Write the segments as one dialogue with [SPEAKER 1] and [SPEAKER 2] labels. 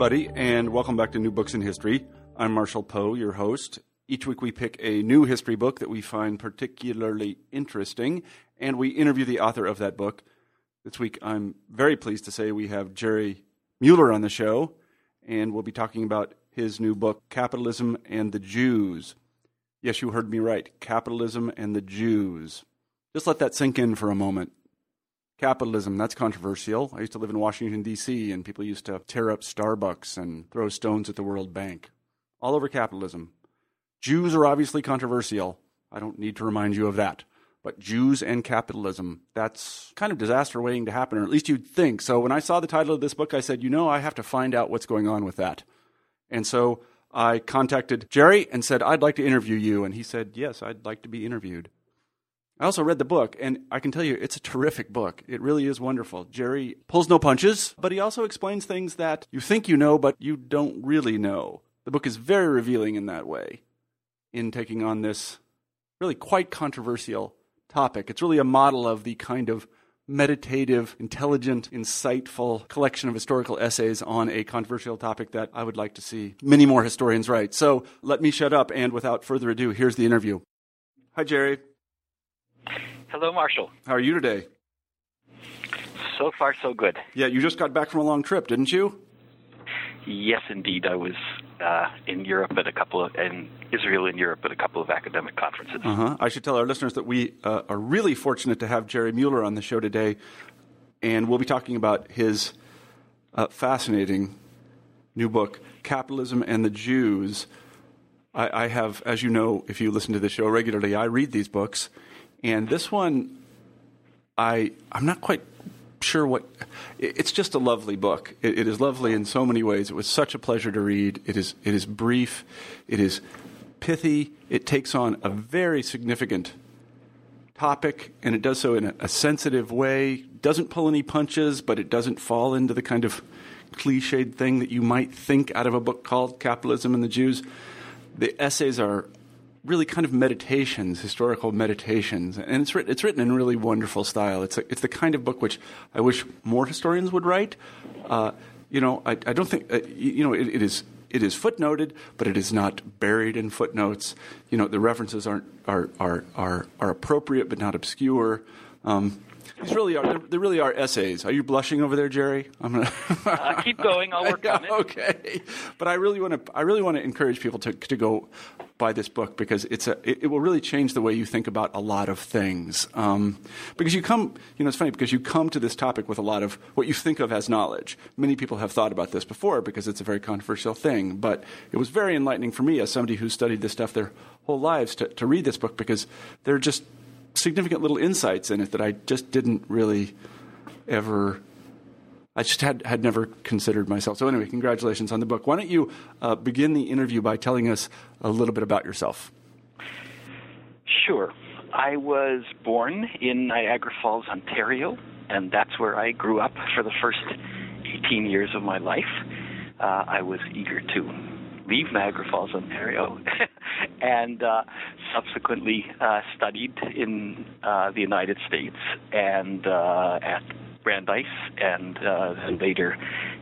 [SPEAKER 1] everybody, and welcome back to New Books in History. I'm Marshall Poe, your host. Each week we pick a new history book that we find particularly interesting, and we interview the author of that book. This week I'm very pleased to say we have Jerry Muller on the show, and we'll be talking about his new book, Capitalism and the Jews. Yes, you heard me right. Capitalism and the Jews. Just let that sink in for a moment. Capitalism, that's controversial. I used to live in Washington, D.C., and people used to tear up Starbucks and throw stones at the World Bank. All over capitalism. Jews are obviously controversial. I don't need to remind you of that. But Jews and capitalism, that's kind of disaster waiting to happen, or at least you'd think. So when I saw the title of this book, I said, you know, I have to find out what's going on with that. And so I contacted Jerry and said, I'd like to interview you. And he said, Yes, I'd like to be interviewed. I also read the book, and I can tell you it's a terrific book. It really is wonderful. Jerry pulls no punches, but he also explains things that you think you know, but you don't really know. The book is very revealing in that way, in taking on this really quite controversial topic. It's really a model of the kind of meditative, intelligent, insightful collection of historical essays on a controversial topic that I would like to see many more historians write. So let me shut up, and without further ado, here's the interview. Hi, Jerry.
[SPEAKER 2] Hello, Marshall.
[SPEAKER 1] How are you today?
[SPEAKER 2] So far, so good.
[SPEAKER 1] Yeah, you just got back from a long trip, didn't you?
[SPEAKER 2] Yes, indeed. I was uh, in Europe at a couple of, in Israel and Europe at a couple of academic conferences.
[SPEAKER 1] Uh-huh. I should tell our listeners that we uh, are really fortunate to have Jerry Muller on the show today, and we'll be talking about his uh, fascinating new book, Capitalism and the Jews. I, I have, as you know, if you listen to the show regularly, I read these books and this one, I I'm not quite sure what. It's just a lovely book. It, it is lovely in so many ways. It was such a pleasure to read. It is it is brief. It is pithy. It takes on a very significant topic, and it does so in a, a sensitive way. Doesn't pull any punches, but it doesn't fall into the kind of cliched thing that you might think out of a book called Capitalism and the Jews. The essays are really kind of meditations, historical meditations, and it's written, it's written in really wonderful style. It's a, it's the kind of book which I wish more historians would write. Uh, you know, I, I don't think uh, you know it, it is it is footnoted, but it is not buried in footnotes. You know, the references aren't are are are, are appropriate but not obscure. Um, these really are. They really are essays. Are you blushing over there, Jerry?
[SPEAKER 2] I'm gonna uh, keep going. I'll work on it.
[SPEAKER 1] Okay, but I really want to. I really want to encourage people to to go buy this book because it's a. It, it will really change the way you think about a lot of things. Um, because you come, you know, it's funny because you come to this topic with a lot of what you think of as knowledge. Many people have thought about this before because it's a very controversial thing. But it was very enlightening for me as somebody who studied this stuff their whole lives to, to read this book because they're just significant little insights in it that I just didn't really ever. I just had, had never considered myself. So, anyway, congratulations on the book. Why don't you uh, begin the interview by telling us a little bit about yourself?
[SPEAKER 2] Sure. I was born in Niagara Falls, Ontario, and that's where I grew up for the first 18 years of my life. Uh, I was eager to leave Niagara Falls, Ontario, and uh, subsequently uh, studied in uh, the United States and uh, at Brandeis, and uh, then later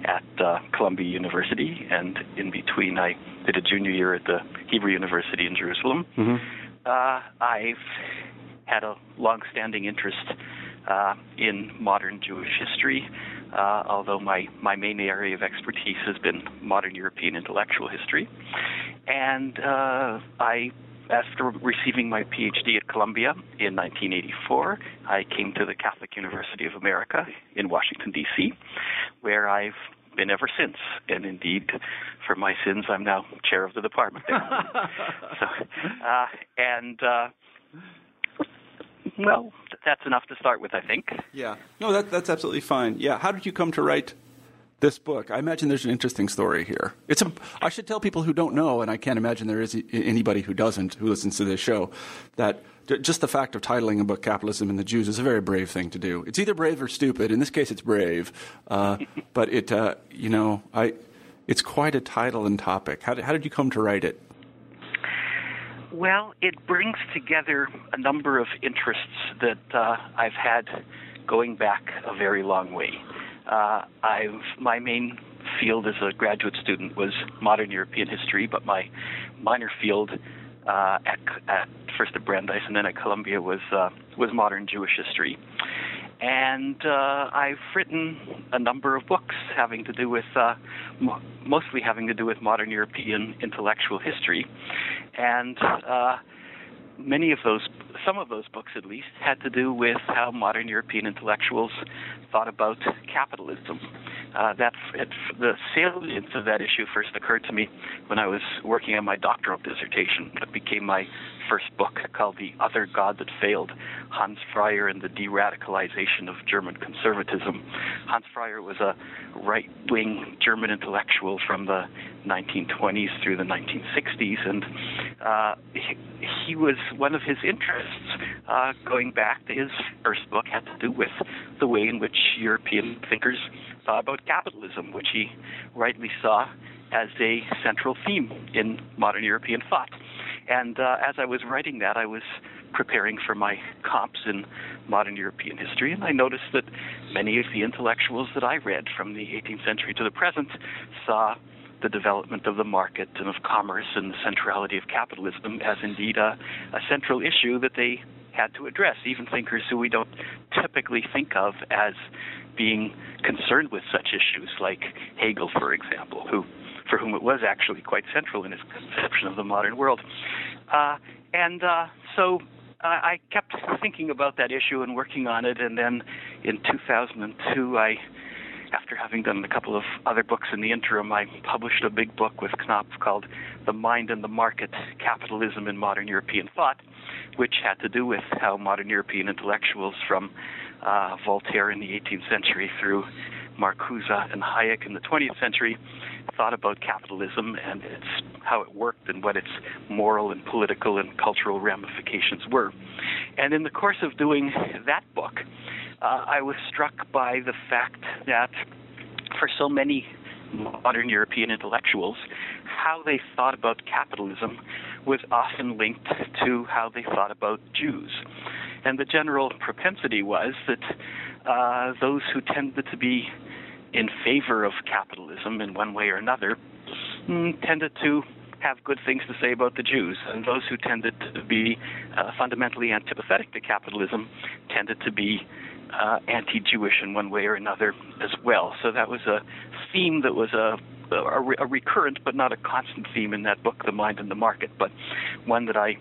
[SPEAKER 2] at uh, Columbia University. And in between, I did a junior year at the Hebrew University in Jerusalem. Mm-hmm. I've had a long-standing interest uh, in modern Jewish history uh, although my, my main area of expertise has been modern European intellectual history. And uh, I, after receiving my PhD at Columbia in 1984, I came to the Catholic University of America in Washington, D.C., where I've been ever since. And indeed, for my sins, I'm now chair of the department there. so, uh, and uh, well, that's enough to start with, I think.
[SPEAKER 1] Yeah. No, that, that's absolutely fine. Yeah. How did you come to write this book? I imagine there's an interesting story here. It's a, I should tell people who don't know, and I can't imagine there is anybody who doesn't who listens to this show, that just the fact of titling a book "Capitalism and the Jews" is a very brave thing to do. It's either brave or stupid. In this case, it's brave, uh, but it, uh, you know, I, it's quite a title and topic. How did, how did you come to write it?
[SPEAKER 2] Well, it brings together a number of interests that uh, I've had going back a very long way. Uh, I've my main field as a graduate student was modern European history, but my minor field uh, at, at first at Brandeis and then at Columbia was uh, was modern Jewish history. And uh, I've written a number of books having to do with, uh, mo- mostly having to do with modern European intellectual history, and uh, many of those, some of those books at least, had to do with how modern European intellectuals thought about capitalism. Uh, that it, the salience of that issue first occurred to me when I was working on my doctoral dissertation. That became my first book called The Other God That Failed Hans Freyer and the De-Radicalization of German Conservatism. Hans Freyer was a right-wing German intellectual from the 1920s through the 1960s, and uh, he, he, was one of his interests uh, going back to his first book had to do with the way in which European thinkers thought about capitalism, which he rightly saw as a central theme in modern European thought. And uh, as I was writing that, I was preparing for my comps in modern European history, and I noticed that many of the intellectuals that I read from the 18th century to the present saw the development of the market and of commerce and the centrality of capitalism as indeed a, a central issue that they had to address, even thinkers who we don't typically think of as being concerned with such issues, like Hegel, for example, who for whom it was actually quite central in his conception of the modern world. Uh, and uh, so uh, I kept thinking about that issue and working on it. And then in 2002, I, after having done a couple of other books in the interim, I published a big book with Knopf called The Mind and the Market Capitalism in Modern European Thought, which had to do with how modern European intellectuals from uh, Voltaire in the 18th century through Marcuse and Hayek in the 20th century thought about capitalism and its how it worked and what its moral and political and cultural ramifications were. And in the course of doing that book, uh, I was struck by the fact that for so many modern European intellectuals, how they thought about capitalism was often linked to how they thought about Jews. And the general propensity was that uh, those who tended to be in favor of capitalism in one way or another mm, tended to have good things to say about the Jews, and those who tended to be uh, fundamentally antipathetic to capitalism tended to be uh, anti-Jewish in one way or another as well. So that was a theme that was a a, a recurrent but not a constant theme in that book, The Mind and the Market, but one that I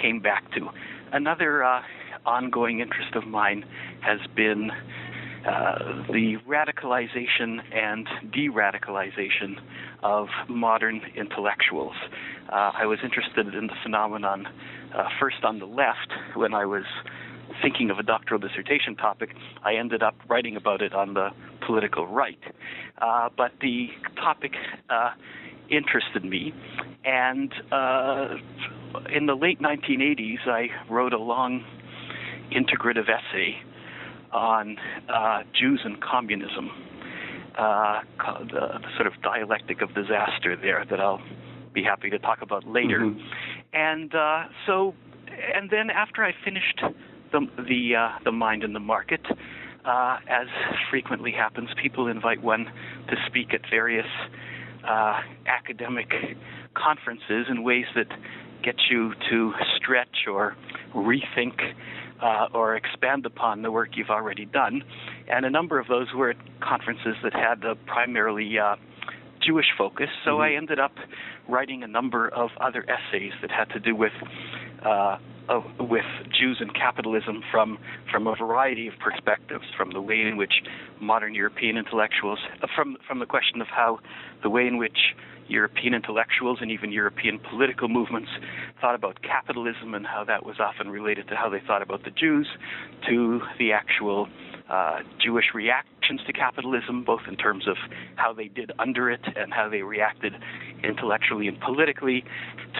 [SPEAKER 2] came back to. Another uh, ongoing interest of mine has been uh, the radicalization and de radicalization of modern intellectuals. Uh, I was interested in the phenomenon uh, first on the left when I was thinking of a doctoral dissertation topic. I ended up writing about it on the political right. Uh, but the topic uh, interested me, and in the late 1980s, I wrote a long integrative essay on uh, Jews and communism, uh, the, the, sort of dialectic of disaster there that I'll be happy to talk about later. Mm-hmm. And uh, so, and then after I finished the the uh, the mind and the market, uh, as frequently happens, people invite one to speak at various uh, academic conferences in ways that get you to stretch or rethink uh, or expand upon the work you've already done. And a number of those were at conferences that had a primarily uh, Jewish focus. So mm-hmm. I ended up writing a number of other essays that had to do with uh, with Jews and capitalism from from a variety of perspectives, from the way in which modern European intellectuals, from from the question of how the way in which European intellectuals and even European political movements thought about capitalism and how that was often related to how they thought about the Jews, to the actual uh, Jewish reactions to capitalism, both in terms of how they did under it and how they reacted intellectually and politically,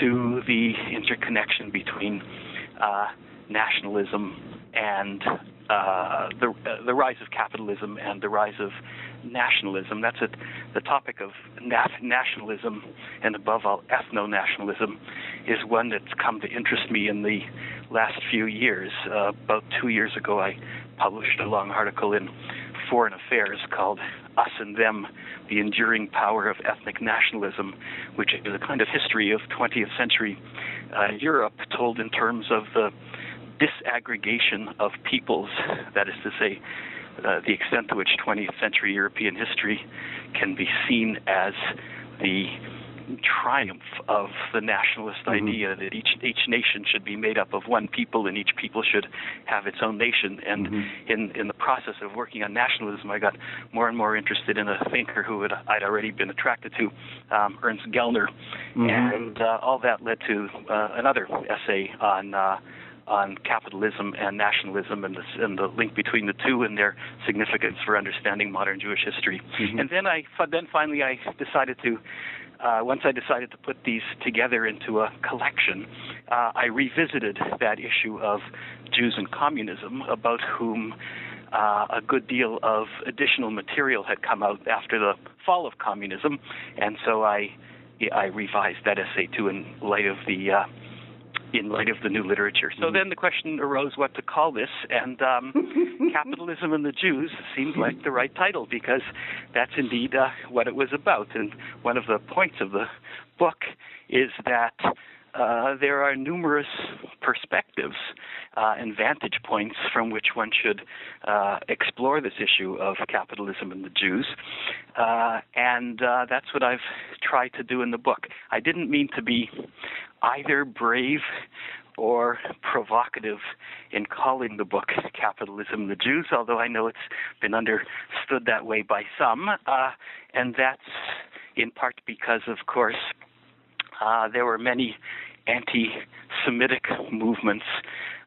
[SPEAKER 2] to the interconnection between uh, nationalism and uh, the uh, the rise of capitalism and the rise of nationalism. That's it. The topic of nationalism and above all ethno-nationalism is one that's come to interest me in the last few years. Uh, about two years ago, I published a long article in Foreign Affairs called Us and Them The Enduring Power of Ethnic Nationalism, which is a kind of history of 20th century uh, Europe told in terms of the disaggregation of peoples, that is to say, uh, the extent to which 20th century European history can be seen as the triumph of the nationalist mm-hmm. idea that each each nation should be made up of one people and each people should have its own nation. And mm-hmm. in in the process of working on nationalism, I got more and more interested in a thinker who had, I'd already been attracted to, um, Ernst Gellner, mm-hmm. and uh, all that led to uh, another essay on. Uh, on capitalism and nationalism and the, and the link between the two and their significance for understanding modern Jewish history. Mm-hmm. And then I then finally I decided to uh, once I decided to put these together into a collection, uh, I revisited that issue of Jews and communism, about whom uh, a good deal of additional material had come out after the fall of communism, and so I I revised that essay too in light of the uh, in light of the new literature. So mm-hmm. then the question arose what to call this, and um, Capitalism and the Jews seemed like the right title because that's indeed uh, what it was about. And one of the points of the book is that uh, there are numerous perspectives uh, and vantage points from which one should uh, explore this issue of capitalism and the Jews. Uh, and uh, that's what I've tried to do in the book. I didn't mean to be either brave or provocative in calling the book Capitalism the Jews, although I know it's been understood that way by some. Uh, and that's in part because, of course, uh, there were many anti Semitic movements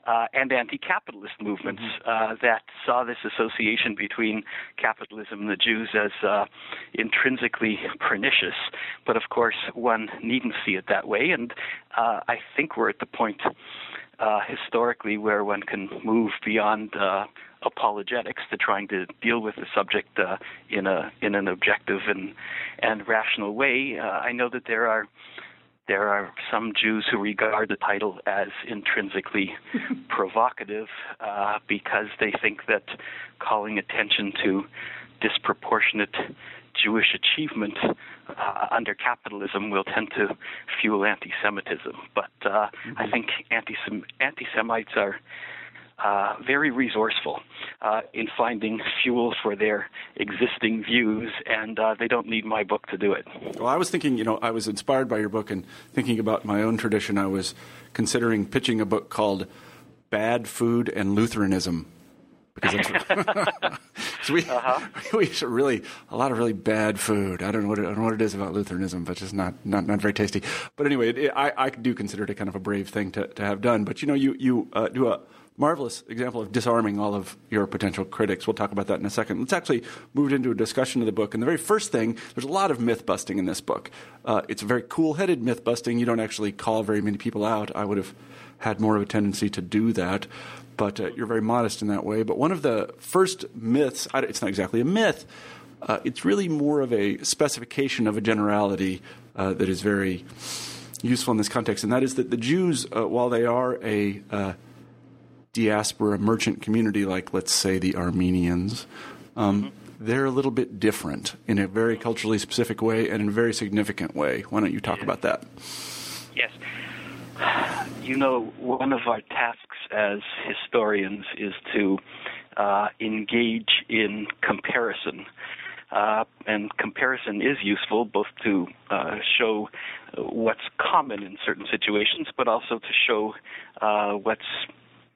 [SPEAKER 2] uh, and anti-capitalist movements mm-hmm. uh, that saw this association between capitalism and the Jews as uh, intrinsically pernicious. But of course, one needn't see it that way, and uh, I think we're at the point uh, historically where one can move beyond uh, apologetics to trying to deal with the subject uh, in a in an objective and and rational way. Uh, I know that there are there are some Jews who regard the title as intrinsically provocative uh, because they think that calling attention to disproportionate Jewish achievement uh, under capitalism will tend to fuel anti-Semitism. But uh, mm-hmm. I think anti-Semites are uh, very resourceful uh, in finding fuel for their existing views, and uh, they don't need my book to do it.
[SPEAKER 1] Well, I was thinking, you know, I was inspired by your book and thinking about my own tradition. I was considering pitching a book called Bad Food and Lutheranism. Because so we uh-huh. we eat really a lot of really bad food. I don't know what it, I don't know what it is about Lutheranism, but just not not, not very tasty. But anyway, it, it, I I do consider it a kind of a brave thing to, to have done. But you know, you you uh, do a marvelous example of disarming all of your potential critics. We'll talk about that in a second. Let's actually move into a discussion of the book. And the very first thing, there's a lot of myth busting in this book. Uh, it's a very cool headed myth busting. You don't actually call very many people out. I would have had more of a tendency to do that. But uh, you're very modest in that way. But one of the first myths, it's not exactly a myth, uh, it's really more of a specification of a generality uh, that is very useful in this context. And that is that the Jews, uh, while they are a uh, diaspora merchant community, like let's say the Armenians, um, mm-hmm. they're a little bit different in a very culturally specific way and in a very significant way. Why don't you talk about that?
[SPEAKER 2] Yes. You know, one of our tasks as historians is to uh, engage in comparison. Uh, and comparison is useful both to uh, show what's common in certain situations, but also to show uh, what's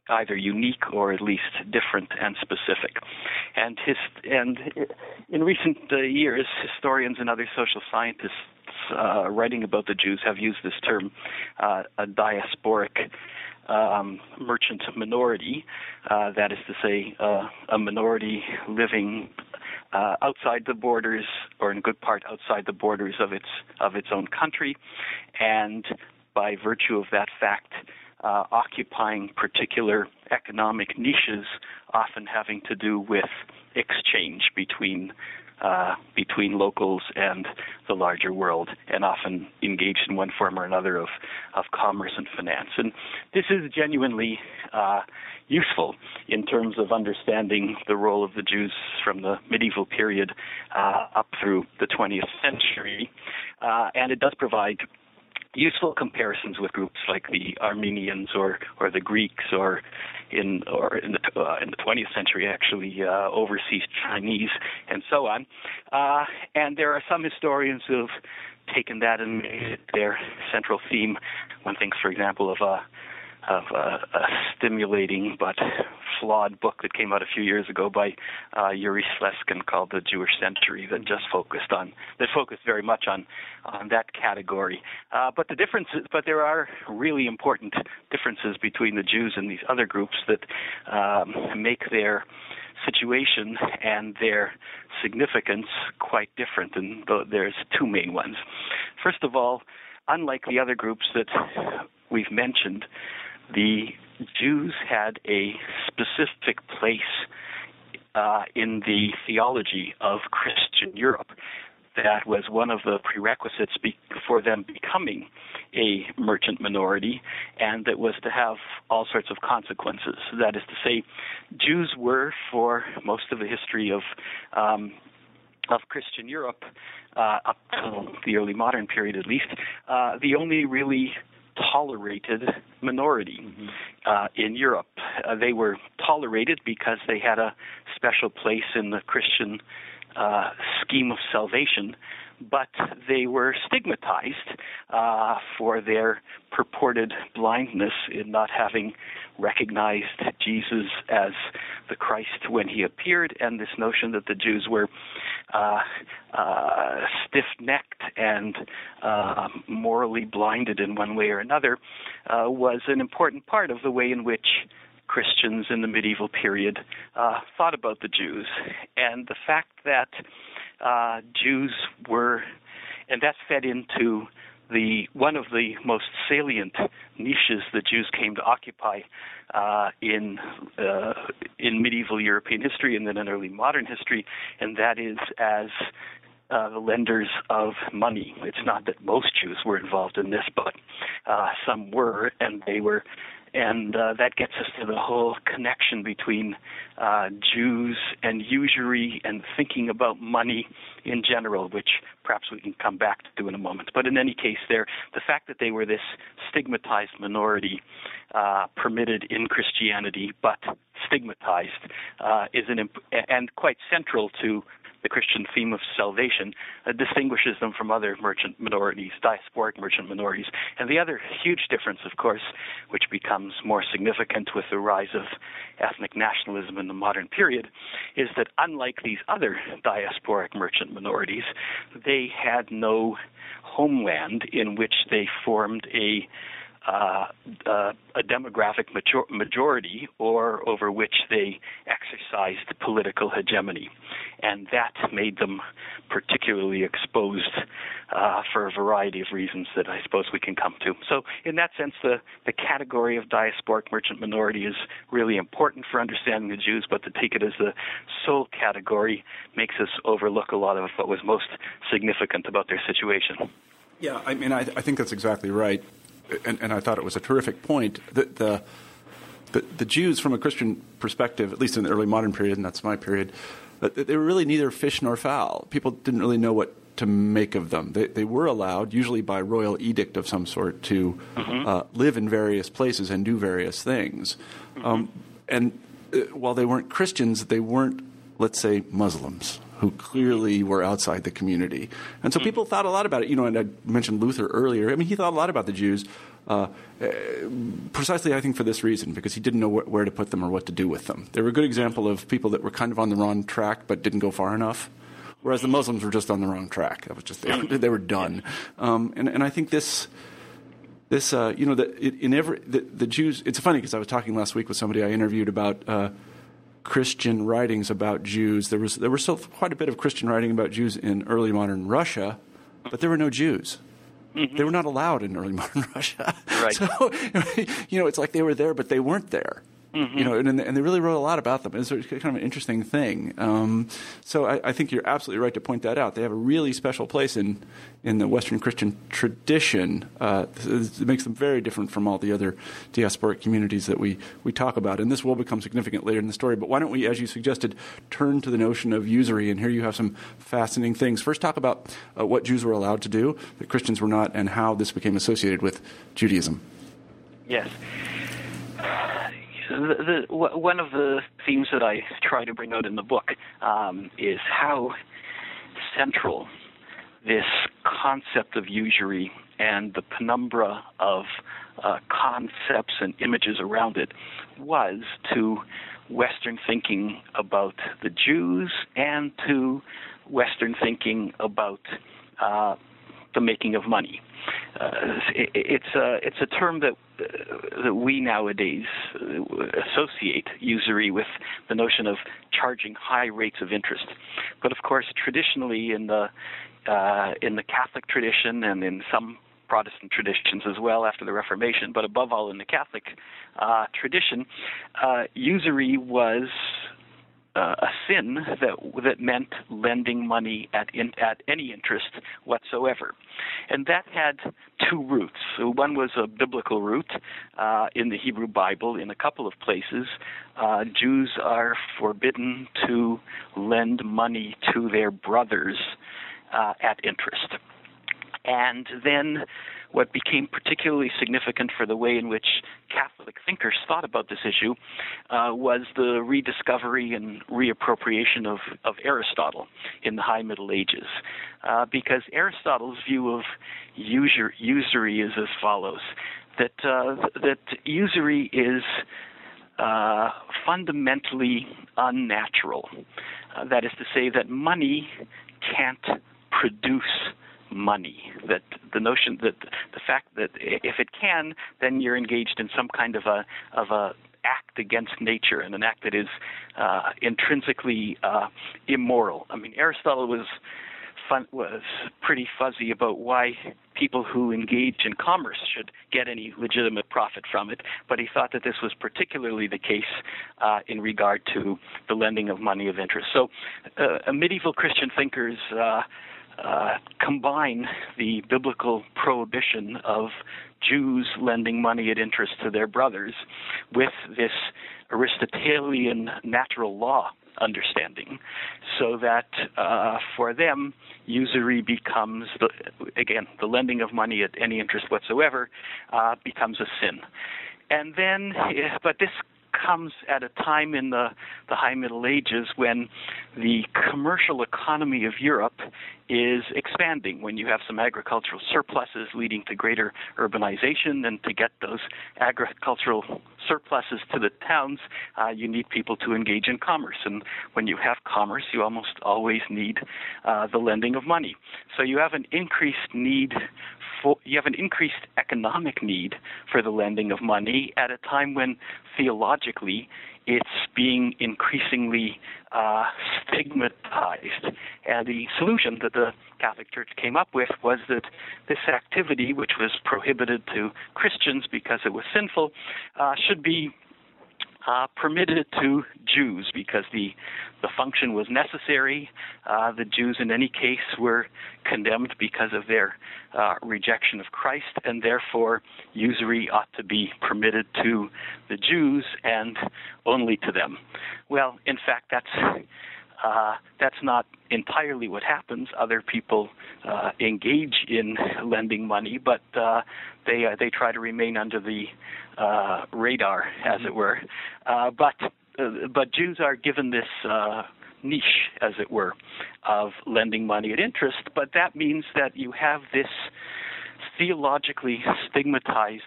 [SPEAKER 2] either unique or at least different and specific. And his, and in recent uh, years, historians and other social scientists uh, writing about the Jews have used this term, uh, a diasporic um, merchant minority. Uh, that is to say, uh, a minority living uh, outside the borders, or in good part outside the borders of its of its own country, and by virtue of that fact, uh, occupying particular economic niches, often having to do with exchange between uh, between locals and the larger world, and often engaged in one form or another of, of commerce and finance. And this is genuinely uh, useful in terms of understanding the role of the Jews from the medieval period uh, up through the 20th century. Uh, and it does provide useful comparisons with groups like the Armenians or or the Greeks or in or in the uh, in the 20th century actually uh, overseas Chinese and so on. Uh, and there are some historians who've taken that and made it their central theme. One thinks, for example, of a of a, a stimulating but flawed book that came out a few years ago by uh, Yuri Slezkin called The Jewish Century that just focused on that focused very much on on that category. Uh, but the differences, but there are really important differences between the Jews and these other groups that um, make their situation and their significance quite different. And there's two main ones. First of all, unlike the other groups that we've mentioned, the Jews had a specific place uh, in the theology of Christian Europe. That was one of the prerequisites be- for them becoming a merchant minority, and that was to have all sorts of consequences. That is to say, Jews were, for most of the history of um, of Christian Europe, uh, up to the early modern period at least, uh, the only really tolerated minority mm-hmm. uh, in Europe. Uh, they were tolerated because they had a special place in the Christian uh, scheme of salvation, but they were stigmatized uh, for their purported blindness in not having recognized Jesus as the Christ when he appeared, and this notion that the Jews were uh, uh, stiff necked and uh, morally blinded in one way or another uh, was an important part of the way in which Christians in the medieval period uh, thought about the Jews. And the fact that uh, Jews were, and that fed into the one of the most salient niches the Jews came to occupy uh, in uh, in medieval European history and then in early modern history, and that is as uh, the lenders of money. It's not that most Jews were involved in this, but uh, some were, and they were and uh, that gets us to the whole connection between uh, Jews and usury and thinking about money in general, which perhaps we can come back to in a moment. But in any case, there, the fact that they were this stigmatized minority, uh, permitted in Christianity but stigmatized, uh, is an imp- and quite central to the Christian theme of salvation uh, distinguishes them from other merchant minorities, diasporic merchant minorities. And the other huge difference, of course, which becomes more significant with the rise of ethnic nationalism in the modern period, is that unlike these other diasporic merchant minorities, they had no homeland in which they formed a uh, uh, a demographic major- majority or over which they exercised political hegemony. And that made them particularly exposed uh, for a variety of reasons that I suppose we can come to. So, in that sense, the, the category of diasporic merchant minority is really important for understanding the Jews, but to take it as the sole category makes us overlook a lot of what was most significant about their situation.
[SPEAKER 1] Yeah, I mean, I, I think that's exactly right and, and I thought it was a terrific point, that the, the, the Jews, from a Christian perspective, at least in the early modern period, and that's my period, they were really neither fish nor fowl. People didn't really know what to make of them. They, they were allowed, usually by royal edict of some sort, to mm-hmm. uh, live in various places and do various things. Mm-hmm. Um, and uh, while they weren't Christians, they weren't, let's say, Muslims who clearly were outside the community. And so people thought a lot about it. You know, and I mentioned Luther earlier. I mean, he thought a lot about the Jews, uh, uh, precisely, I think, for this reason, because he didn't know wh- where to put them or what to do with them. They were a good example of people that were kind of on the wrong track but didn't go far enough. Whereas the Muslims were just on the wrong track. That was just they, they were done. Um, and, and I think this this uh, you know the, in every the, the Jews. It's funny because I was talking last week with somebody I interviewed about uh, Christian writings about Jews. There was there was still quite a bit of Christian writing about Jews in early modern Russia, but there were no Jews. Mm-hmm. They were not allowed in early modern Russia.
[SPEAKER 2] Right.
[SPEAKER 1] So you know, it's like they were there, but they weren't there. Mm-hmm. You know, and, and they really wrote a lot about them. It's kind of an interesting thing. Um, so I, I, think you're absolutely right to point that out. They have a really special place in in the Western Christian tradition. Uh, it makes them very different from all the other diasporic communities that we we talk about. And this will become significant later in the story. But why don't we, as you suggested, turn to the notion of usury? And here you have some fascinating things. First, talk about uh, what Jews were allowed to do that Christians were not, and how this became associated with Judaism.
[SPEAKER 2] Yes the, the, one of the themes that I try to bring out in the book um, is how central this concept of usury and the penumbra of uh, concepts and images around it was to Western thinking about the Jews and to Western thinking about uh, the making of money. Uh, it, it's a it's a term that uh, that we nowadays uh, associate usury with the notion of charging high rates of interest. But of course, traditionally in the uh, in the Catholic tradition and in some Protestant traditions as well after the Reformation, but above all in the Catholic uh, tradition, uh, usury was uh, a sin that that meant lending money at in, at any interest whatsoever, and that had two roots. So one was a biblical root uh, in the Hebrew Bible. In a couple of places, uh, Jews are forbidden to lend money to their brothers uh, at interest, and then what became particularly significant for the way in which Catholic thinkers thought about this issue uh, was the rediscovery and reappropriation of, of Aristotle in the High Middle Ages. Uh, because Aristotle's view of usur- usury is as follows that, uh, that usury is uh, fundamentally unnatural. Uh, that is to say, that money can't produce money. That the notion that the fact that if it can, then you're engaged in some kind of a of a act against nature and an act that is uh, intrinsically uh, immoral. I mean, Aristotle was fun, was pretty fuzzy about why people who engage in commerce should get any legitimate profit from it, but he thought that this was particularly the case uh, in regard to the lending of money of interest. So, uh, medieval Christian thinkers. Uh, combine the biblical prohibition of Jews lending money at interest to their brothers with this Aristotelian natural law understanding, so that uh, for them, usury becomes, the, again, the lending of money at any interest whatsoever uh, becomes a sin. And then, but this comes at a time in the, the High Middle Ages when the commercial economy of Europe is expanding, when you have some agricultural surpluses leading to greater urbanization, and to get those agricultural surpluses to the towns, uh, you need people to engage in commerce. And when you have commerce, you almost always need uh, the lending of money. So you have an increased need for, you have an increased economic need for the lending of money at a time when theologically it's being increasingly uh, stigmatized. And the solution that the Catholic Church came up with was that this activity, which was prohibited to Christians because it was sinful, uh, should be uh, permitted to Jews because the the function was necessary. Uh, the Jews, in any case, were condemned because of their uh, rejection of Christ, and therefore usury ought to be permitted to the Jews and only to them. Well, in fact, that's uh, that's not entirely what happens. Other people uh, engage in lending money, but uh, they uh, they try to remain under the uh, radar, as it were. Uh, but uh, but Jews are given this uh, niche, as it were, of lending money at interest. But that means that you have this theologically stigmatized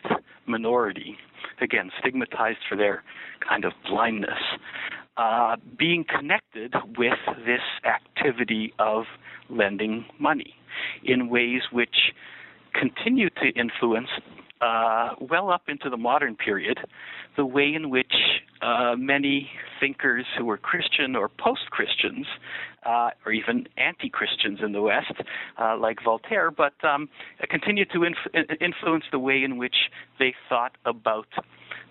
[SPEAKER 2] minority, again stigmatized for their kind of blindness, uh, being connected with this activity of lending money in ways which continue to influence uh, well up into the modern period the way in which uh, many thinkers who were Christian or post Christians, uh, or even anti Christians in the West, uh, like Voltaire, but um, continue to inf- influence the way in which they thought about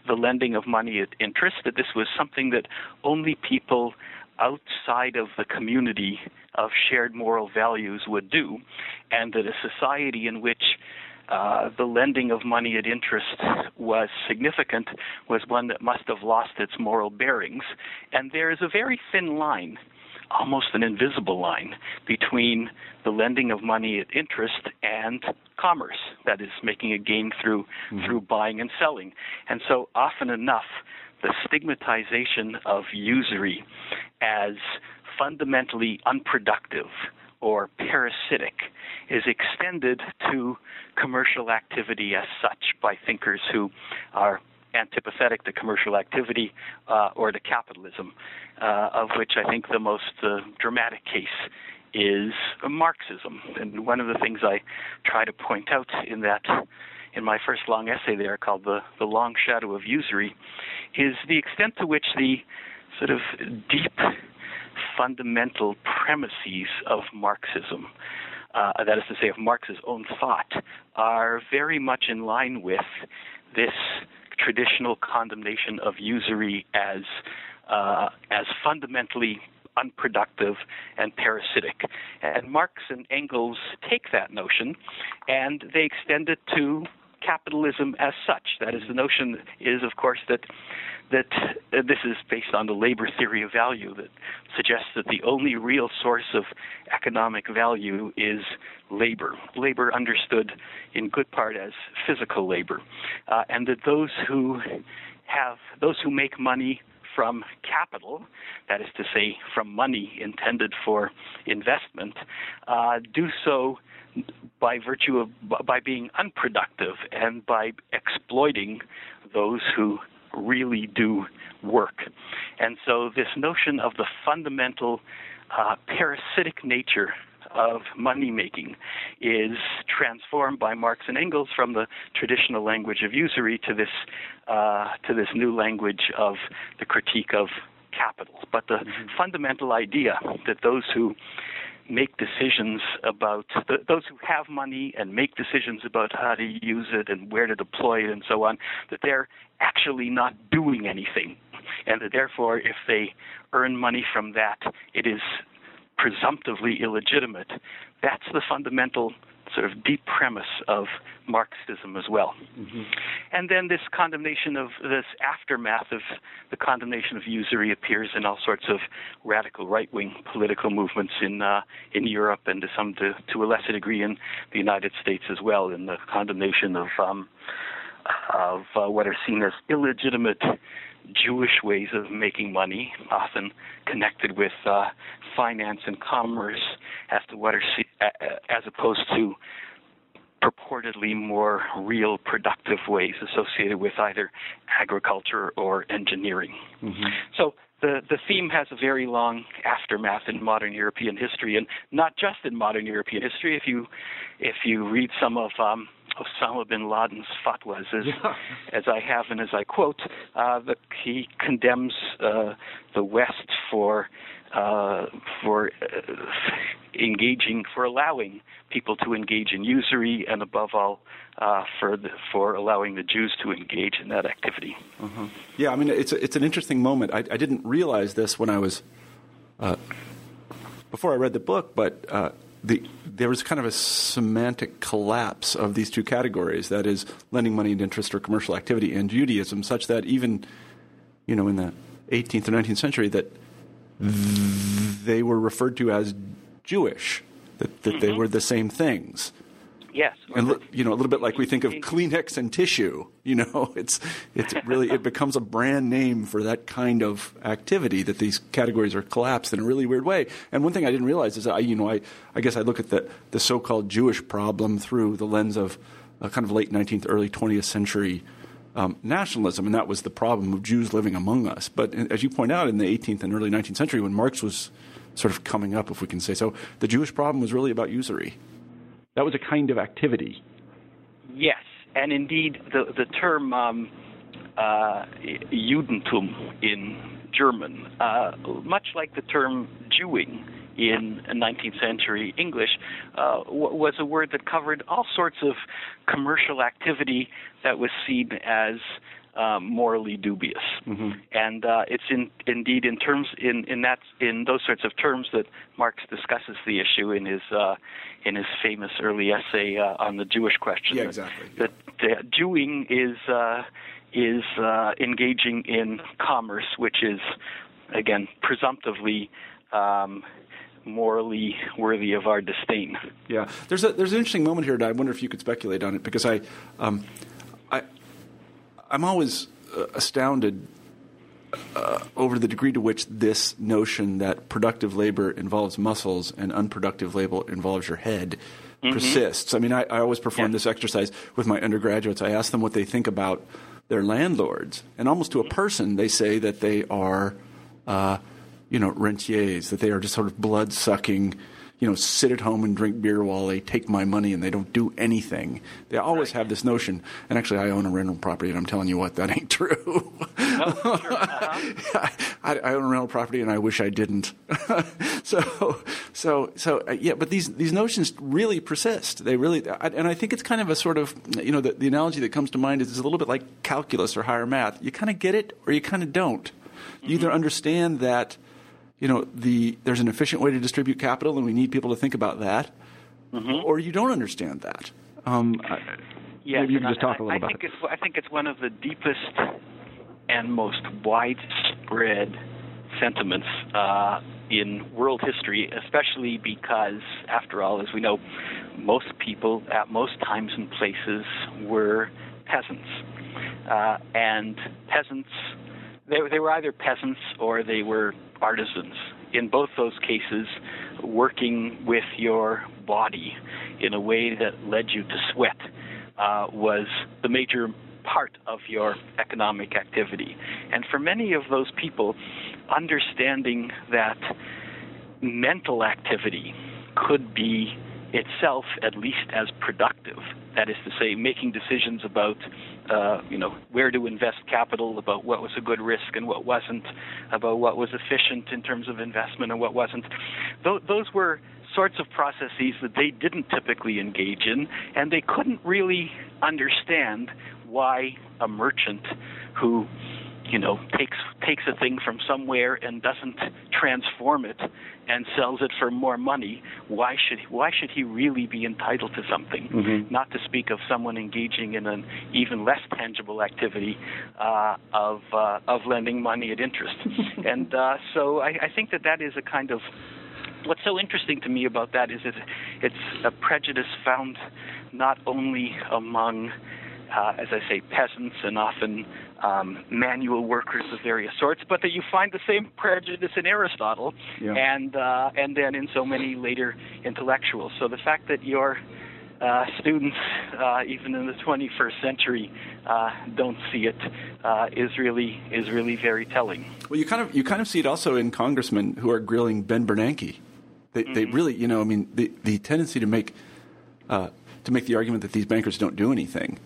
[SPEAKER 2] the lending of money at interest, that this was something that only people outside of the community of shared moral values would do, and that a society in which uh, the lending of money at interest was significant was one that must have lost its moral bearings. And there is a very thin line, almost an invisible line, between the lending of money at interest and commerce, that is, making a gain through mm-hmm. through buying and selling. And so often enough, the stigmatization of usury as fundamentally unproductive or parasitic is extended to commercial activity as such by thinkers who are antipathetic to commercial activity uh, or to capitalism, uh, of which I think the most uh, dramatic case is Marxism. And one of the things I try to point out in that in my first long essay there called the, the long shadow of usury is the extent to which the sort of deep fundamental premises of Marxism, uh, that is to say, of Marx's own thought, are very much in line with this traditional condemnation of usury as uh, as fundamentally unproductive and parasitic. And Marx and Engels take that notion and they extend it to capitalism as such. That is, the notion is, of course, that that uh, this is based on the labor theory of value that suggests that the only real source of economic value is labor. Labor understood in good part as physical labor, uh, and that those who have those who make money from capital, that is to say, from money intended for investment, uh, do so by virtue of by being unproductive and by exploiting those who really do work. And so, this notion of the fundamental uh, parasitic nature of money making is transformed by Marx and Engels from the traditional language of usury to this uh, to this new language of the critique of capital. But the mm-hmm. fundamental idea that those who make decisions about those who have money and make decisions about how to use it and where to deploy it and so on, that they're actually not doing anything. And that therefore, if they earn money from that, it is presumptively illegitimate. That's the fundamental sort of deep premise of Marxism as well. Mm-hmm. And then this condemnation of this aftermath of the condemnation of usury appears in all sorts of radical right-wing political movements in uh, in Europe and to some to, to a lesser degree in the United States as well. In the condemnation of um, of uh, what are seen as illegitimate Jewish ways of making money, often connected with uh, finance and commerce, as to what are as opposed to purportedly more real productive ways associated with either agriculture or engineering. Mm-hmm. So the, the theme has a very long aftermath in modern European history, and not just in modern European history. If you if you read some of um, Osama bin Laden's fatwas, as, yeah. as I have and as I quote, uh, that he condemns uh, the West for uh, for uh, engaging, for allowing people to engage in usury, and above all, uh, for the, for allowing the Jews to engage in that activity.
[SPEAKER 1] Uh-huh. Yeah, I mean, it's a, it's an interesting moment. I, I didn't realize this when I was uh, before I read the book, but uh, the, there was kind of a semantic collapse of these two categories that is, lending money and interest or commercial activity and Judaism, such that even, you know, in the 18th or 19th century, that they were referred to as Jewish, that, that mm-hmm. they were the same things.
[SPEAKER 2] Yes,
[SPEAKER 1] and you know a little bit like we think of Kleenex and tissue. You know, it's it's really it becomes a brand name for that kind of activity that these categories are collapsed in a really weird way. And one thing I didn't realize is I you know I I guess I look at the the so-called Jewish problem through the lens of kind of late 19th, early 20th century um, nationalism, and that was the problem of Jews living among us. But as you point out, in the 18th and early 19th century, when Marx was sort of coming up, if we can say so, the Jewish problem was really about usury. That was a kind of activity.
[SPEAKER 2] Yes, and indeed, the the term um, uh, Judentum in German, uh, much like the term Jewing in 19th century English, uh, w- was a word that covered all sorts of commercial activity that was seen as uh, morally dubious.
[SPEAKER 1] Mm-hmm.
[SPEAKER 2] And uh, it's in, indeed in terms in, in that in those sorts of terms that Marx discusses the issue in his uh, in his famous early essay uh, on the Jewish question.
[SPEAKER 1] Yeah, exactly.
[SPEAKER 2] That, that Jewing is uh, is uh, engaging in commerce, which is again presumptively. Um, morally worthy of our disdain.
[SPEAKER 1] Yeah, there's a there's an interesting moment here. That I wonder if you could speculate on it because I, um, I, I'm always uh, astounded uh, over the degree to which this notion that productive labor involves muscles and unproductive labor involves your head persists. I mean, I, I always perform
[SPEAKER 2] Yeah.
[SPEAKER 1] this exercise with my undergraduates. I ask them what they think about their landlords, and almost to a person, they say that they are, uh, you know, rentiers, that they are just sort of blood sucking. You know, sit at home and drink beer while they take my money and they don't do anything. They always have this notion. And actually, I own a rental property, and I'm telling you what, that ain't true. I, I own a rental property, and I wish I didn't. so, so, so, uh, yeah. But these these notions really persist. They really, I, and I think it's kind of a sort of, you know, the, the analogy that comes to mind is it's a little bit like calculus or higher math. You kind of get it, or you kind of don't. You either understand that, you know, the there's an efficient way to distribute capital, and we need people to think about that, or you don't understand that. Um, I-
[SPEAKER 2] Yes,
[SPEAKER 1] maybe you can just talk
[SPEAKER 2] I,
[SPEAKER 1] a little
[SPEAKER 2] I
[SPEAKER 1] about
[SPEAKER 2] think
[SPEAKER 1] it.
[SPEAKER 2] it's I think it's one of the deepest and most widespread sentiments uh, in world history, especially because, after all, as we know, most people at most times and places were peasants, uh, and peasants they, they were either peasants or they were artisans. In both those cases, working with your body in a way that led you to sweat uh, was the major part of your economic activity. And for many of those people, understanding that mental activity could be itself at least as productive. That is to say, making decisions about, uh, you know, where to invest capital, about what was a good risk and what wasn't, about what was efficient in terms of investment and what wasn't. Th- those were sorts of processes that they didn't typically engage in, and they couldn't really understand why a merchant who you know takes takes a thing from somewhere and doesn't transform it and sells it for more money why should why should he really be entitled to something
[SPEAKER 1] Mhm.
[SPEAKER 2] not to speak of someone engaging in an even less tangible activity uh, of uh, of lending money at interest and uh, so I, I think that that is a kind of what's so interesting to me about that is that it's a prejudice found not only among uh, as I say, peasants and often um, manual workers of various sorts, but that you find the same prejudice in Aristotle
[SPEAKER 1] Yeah.
[SPEAKER 2] and uh, and then in so many later intellectuals. So the fact that your uh, students, uh, even in the 21st century, uh, don't see it uh, is really is really very telling.
[SPEAKER 1] Well, you kind of you kind of see it also in congressmen who are grilling Ben Bernanke. They they
[SPEAKER 2] Mm-hmm.
[SPEAKER 1] really you know I mean the the tendency to make uh, to make the argument that these bankers don't do anything,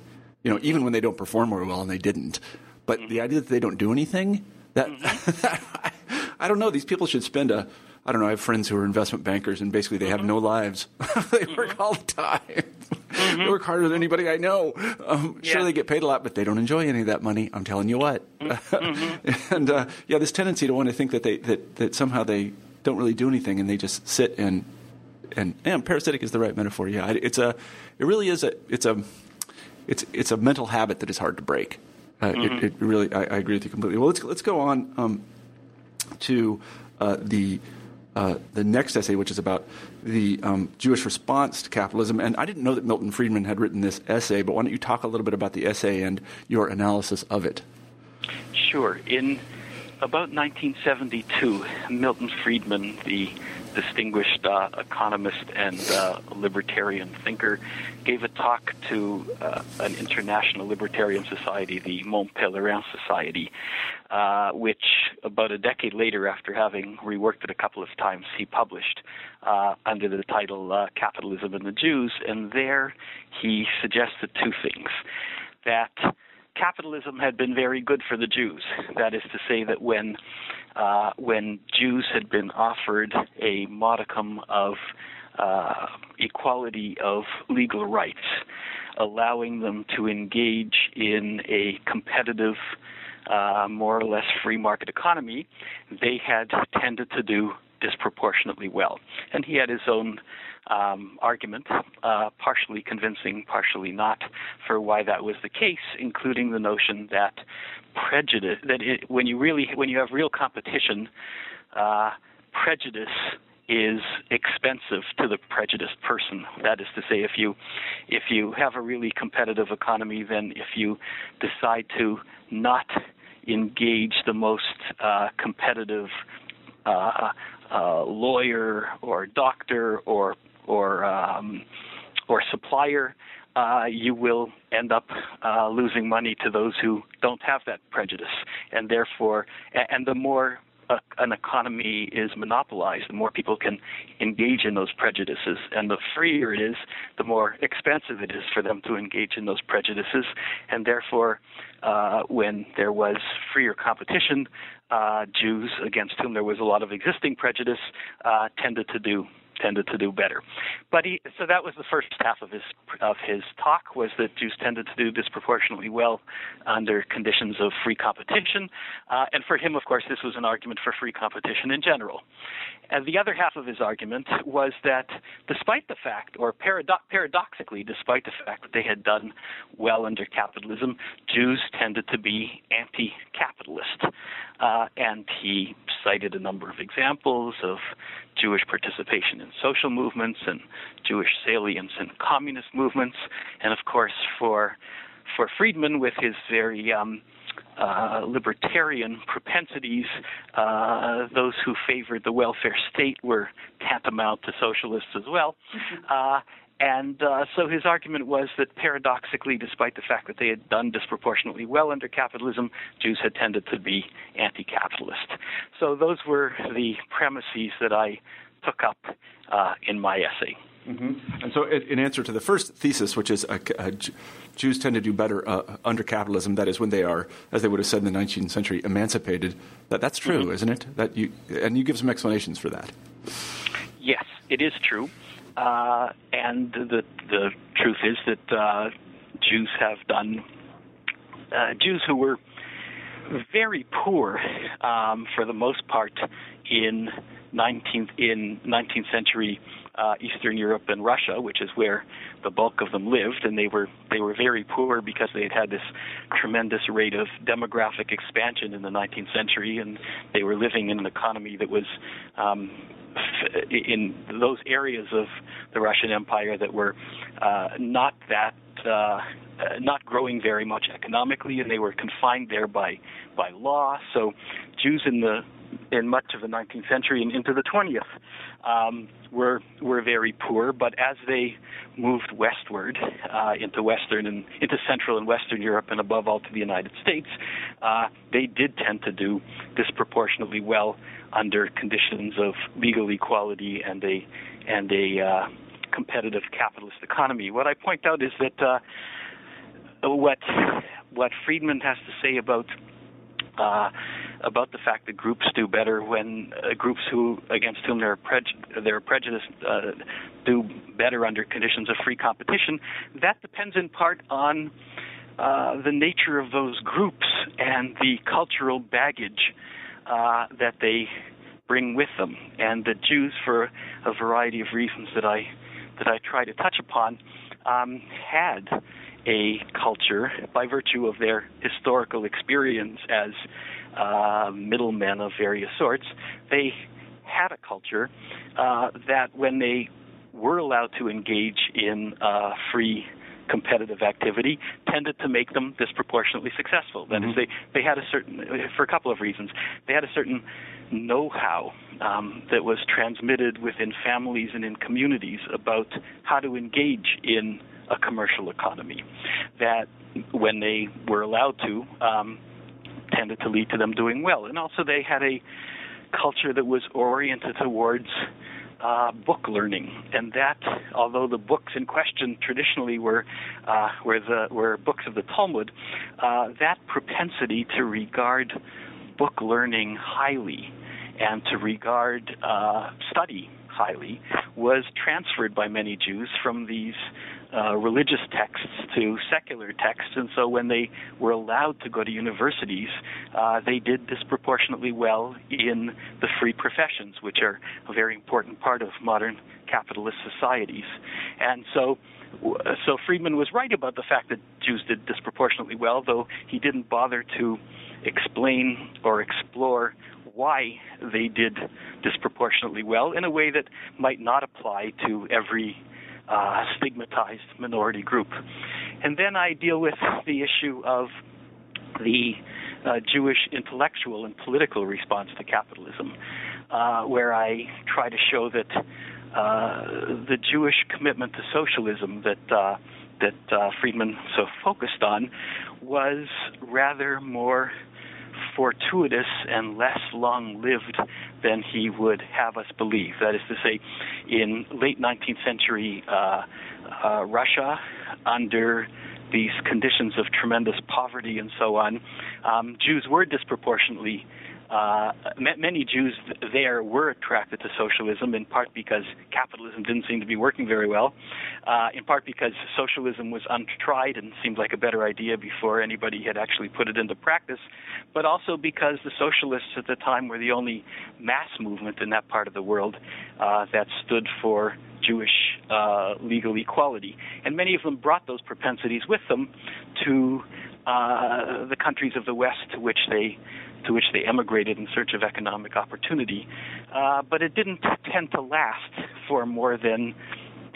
[SPEAKER 1] you know, even when they don't perform very well and they didn't. But
[SPEAKER 2] Mm-hmm.
[SPEAKER 1] the idea that they don't do anything that I don't know. These people should spend a I don't know. I have friends who are investment bankers, and basically they have no lives. they work all the time. they work harder than anybody I know. Um, Sure, they get paid a lot, but they don't enjoy any of that money. I'm telling you what. and uh, yeah, this tendency to want to think that they that, that somehow they don't really do anything, and they just sit and and and parasitic is the right metaphor. Yeah, it- it's a it really is a it's a it's it's a mental habit that is hard to break. Uh, it, it really, I, I agree with you completely. Well, let's let's go on um, to uh, the uh, the next essay, which is about the um, Jewish response to capitalism. And I didn't know that Milton Friedman had written this essay, but why don't you talk a little bit about the essay and your analysis of it?
[SPEAKER 2] Sure. In about 1972, Milton Friedman, the distinguished uh, economist and uh, libertarian thinker, gave a talk to uh, an international libertarian society, the Mont Pelerin Society, uh, which about a decade later, after having reworked it a couple of times, he published uh, under the title uh, Capitalism and the Jews. And there he suggested two things. That capitalism had been very good for the Jews. That is to say, that when uh, when Jews had been offered a modicum of uh, equality of legal rights, allowing them to engage in a competitive, uh, more or less free market economy, they had tended to do disproportionately well. And he had his own um, argument, uh, partially convincing, partially not, for why that was the case, including the notion that prejudice, that it, when you really, when you have real competition, uh, prejudice is expensive to the prejudiced person. That is to say, if you if you have a really competitive economy, then if you decide to not engage the most uh, competitive uh, uh, lawyer or doctor or or um, or supplier, uh, you will end up uh, losing money to those who don't have that prejudice, and therefore, and the more an economy is monopolized, the more people can engage in those prejudices. And the freer it is, the more expensive it is for them to engage in those prejudices. And therefore, uh, when there was freer competition, uh, Jews against whom there was a lot of existing prejudice uh, tended to do tended to do better. But he, so that was the first half of his of his talk was that Jews tended to do disproportionately well under conditions of free competition, uh, and for him, of course, this was an argument for free competition in general. And the other half of his argument was that despite the fact, or paradox- paradoxically, despite the fact that they had done well under capitalism, Jews tended to be anti-capitalist, uh, and he cited a number of examples of Jewish participation in social movements and Jewish salience in communist movements, and of course for for Friedman with his very um, uh, libertarian propensities, uh, those who favored the welfare state were tantamount to socialists as well. Mm-hmm. Uh, and uh, so his argument was that paradoxically, despite the fact that they had done disproportionately well under capitalism, Jews had tended to be anti capitalist. So those were the premises that I took up uh, in my essay.
[SPEAKER 1] Mm-hmm. And so, in answer to the first thesis, which is uh, uh, Jews tend to do better uh, under capitalism, that is, when they are, as they would have said in the 19th century, emancipated. That that's true, mm-hmm. isn't it? That you and you give some explanations for that.
[SPEAKER 2] Yes, it is true. Uh, and the the truth is that uh, Jews have done uh, Jews who were very poor um, for the most part in 19th in 19th century uh, Eastern Europe and Russia, which is where the bulk of them lived, and they were they were very poor because they had had this tremendous rate of demographic expansion in the 19th century, and they were living in an economy that was um, in those areas of the Russian Empire that were uh, not that uh, not growing very much economically, and they were confined there by by law. So Jews in the in much of the 19th century and into the 20th um, were were very poor. But as they moved westward uh, into western and into central and western Europe, and above all to the United States, uh, they did tend to do disproportionately well under conditions of legal equality and a and a uh, competitive capitalist economy. What I point out is that uh, what what Friedman has to say about uh, about the fact that groups do better when uh, groups who against whom they're, prej- they're prejudiced uh, do better under conditions of free competition. That depends in part on uh, the nature of those groups and the cultural baggage uh, that they bring with them. And the Jews, for a variety of reasons that I that I try to touch upon, um, had a culture by virtue of their historical experience as uh, middlemen of various sorts. They had a culture uh, that when they were allowed to engage in uh, free competitive activity tended to make them disproportionately successful. That mm-hmm. is, they, they had a certain, for a couple of reasons, they had a certain know how um, that was transmitted within families and in communities about how to engage in a commercial economy. That when they were allowed to, um, tended to lead to them doing well. And also, they had a culture that was oriented towards uh, book learning, and that, although the books in question traditionally were uh, were the were books of the Talmud, uh, that propensity to regard book learning highly and to regard uh, study highly was transferred by many Jews from these uh, religious texts to secular texts, and so when they were allowed to go to universities, uh, they did disproportionately well in the free professions, which are a very important part of modern capitalist societies. And so, so Friedman was right about the fact that Jews did disproportionately well, though he didn't bother to explain or explore why they did disproportionately well in a way that might not apply to every uh, stigmatized minority group. And then I deal with the issue of the uh, Jewish intellectual and political response to capitalism, uh, where I try to show that uh, the Jewish commitment to socialism that uh, that uh, Friedman so focused on was rather more fortuitous and less long lived than he would have us believe. That is to say, in late 19th century uh, uh, Russia, under these conditions of tremendous poverty and so on, um, Jews were disproportionately uh, many Jews there were attracted to socialism in part because capitalism didn't seem to be working very well, uh, in part because socialism was untried and seemed like a better idea before anybody had actually put it into practice, but also because the socialists at the time were the only mass movement in that part of the world uh, that stood for Jewish uh, legal equality. And many of them brought those propensities with them to uh, the countries of the West to which they to which they emigrated in search of economic opportunity. Uh, but it didn't tend to last for more than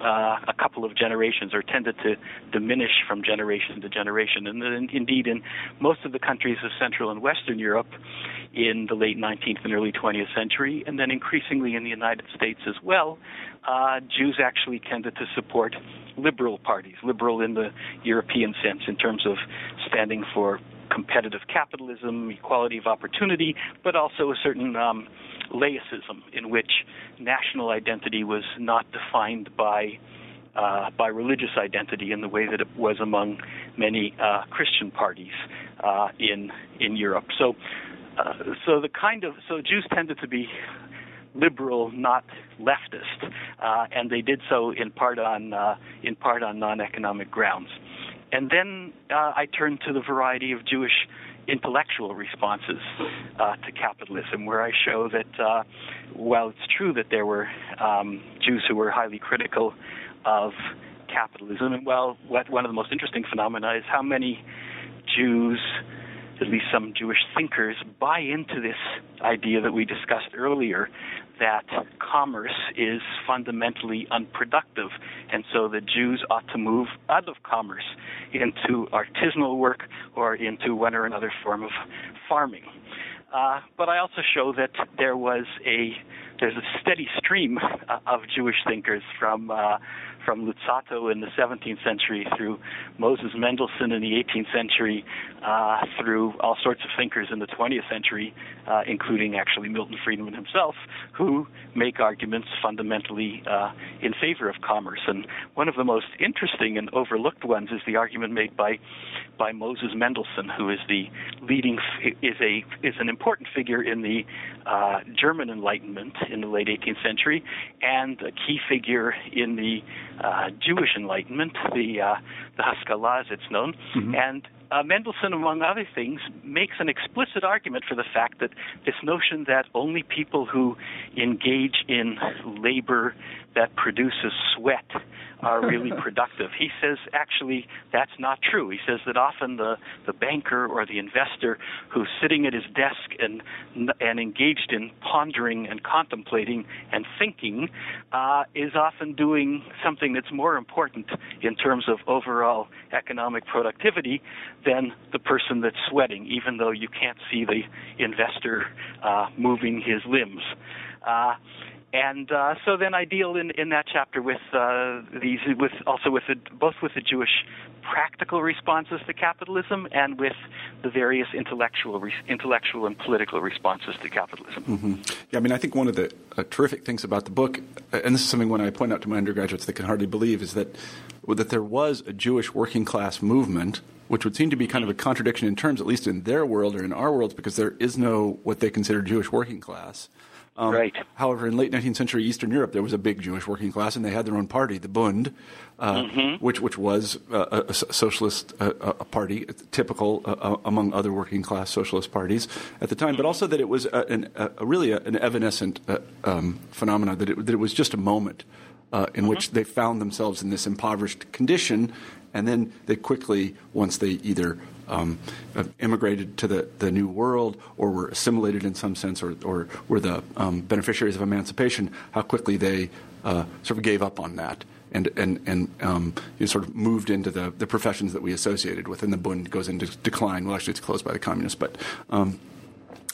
[SPEAKER 2] uh, a couple of generations or tended to diminish from generation to generation. And, and indeed, in most of the countries of Central and Western Europe in the late 19th and early 20th century, and then increasingly in the United States as well, uh, Jews actually tended to support liberal parties, liberal in the European sense, in terms of standing for competitive capitalism, equality of opportunity, but also a certain um, laicism in which national identity was not defined by uh, by religious identity in the way that it was among many uh, Christian parties uh, in in Europe. So, uh, so the kind of so Jews tended to be liberal, not leftist, uh, and they did so in part on uh, in part on non-economic grounds. And then uh, I turned to the variety of Jewish intellectual responses uh, to capitalism, where I show that uh, while it's true that there were um, Jews who were highly critical of capitalism, and well, what, one of the most interesting phenomena is how many Jews, at least some Jewish thinkers, buy into this idea that we discussed earlier that commerce is fundamentally unproductive, and so the Jews ought to move out of commerce into artisanal work or into one or another form of farming. Uh, but I also show that there was a there's a steady stream of Jewish thinkers from uh, from Luzzatto in the 17th century through Moses Mendelssohn in the 18th century uh, through all sorts of thinkers in the 20th century, uh, including actually Milton Friedman himself, who make arguments fundamentally uh, in favor of commerce. And one of the most interesting and overlooked ones is the argument made by by Moses Mendelssohn, who is the leading is a is an important figure in the uh, German Enlightenment in the late 18th century, and a key figure in the uh, Jewish Enlightenment, the uh, the Haskalah, as it's known, mm-hmm. and uh, Mendelssohn, among other things, makes an explicit argument for the fact that this notion that only people who engage in labor that produces sweat are really productive. He says actually that's not true. He says that often the, the banker or the investor who's sitting at his desk and and engaged in pondering and contemplating and thinking uh, is often doing something that's more important in terms of overall economic productivity than the person that's sweating, even though you can't see the investor uh, moving his limbs. Uh, and uh, so then I deal in, in that chapter with uh, these, with also with the, both with the Jewish practical responses to capitalism and with the various intellectual, re- intellectual and political responses to capitalism.
[SPEAKER 1] Mm-hmm. Yeah, I mean, I think one of the uh, terrific things about the book, uh, and this is something when I point out to my undergraduates they can hardly believe, is that that there was a Jewish working class movement which would seem to be kind of a contradiction in terms, at least in their world or in our worlds, because there is no what they consider Jewish working class.
[SPEAKER 2] Um, right.
[SPEAKER 1] However, in late 19th century Eastern Europe, there was a big Jewish working class, and they had their own party, the Bund, uh, mm-hmm. which which was uh, a, socialist uh, a party, typical uh, uh, among other working class socialist parties at the time, mm-hmm. but also that it was a, an, a really an evanescent uh, um, phenomenon that it, that it was just a moment in mm-hmm. which they found themselves in this impoverished condition, and then they quickly, once they either um, immigrated to the, the New World or were assimilated in some sense or, or were the um, beneficiaries of emancipation, how quickly they uh, sort of gave up on that and and and um, you know, sort of moved into the, the professions that we associated with, and the Bund goes into decline. Well, actually, it's closed by the communists, but. Um,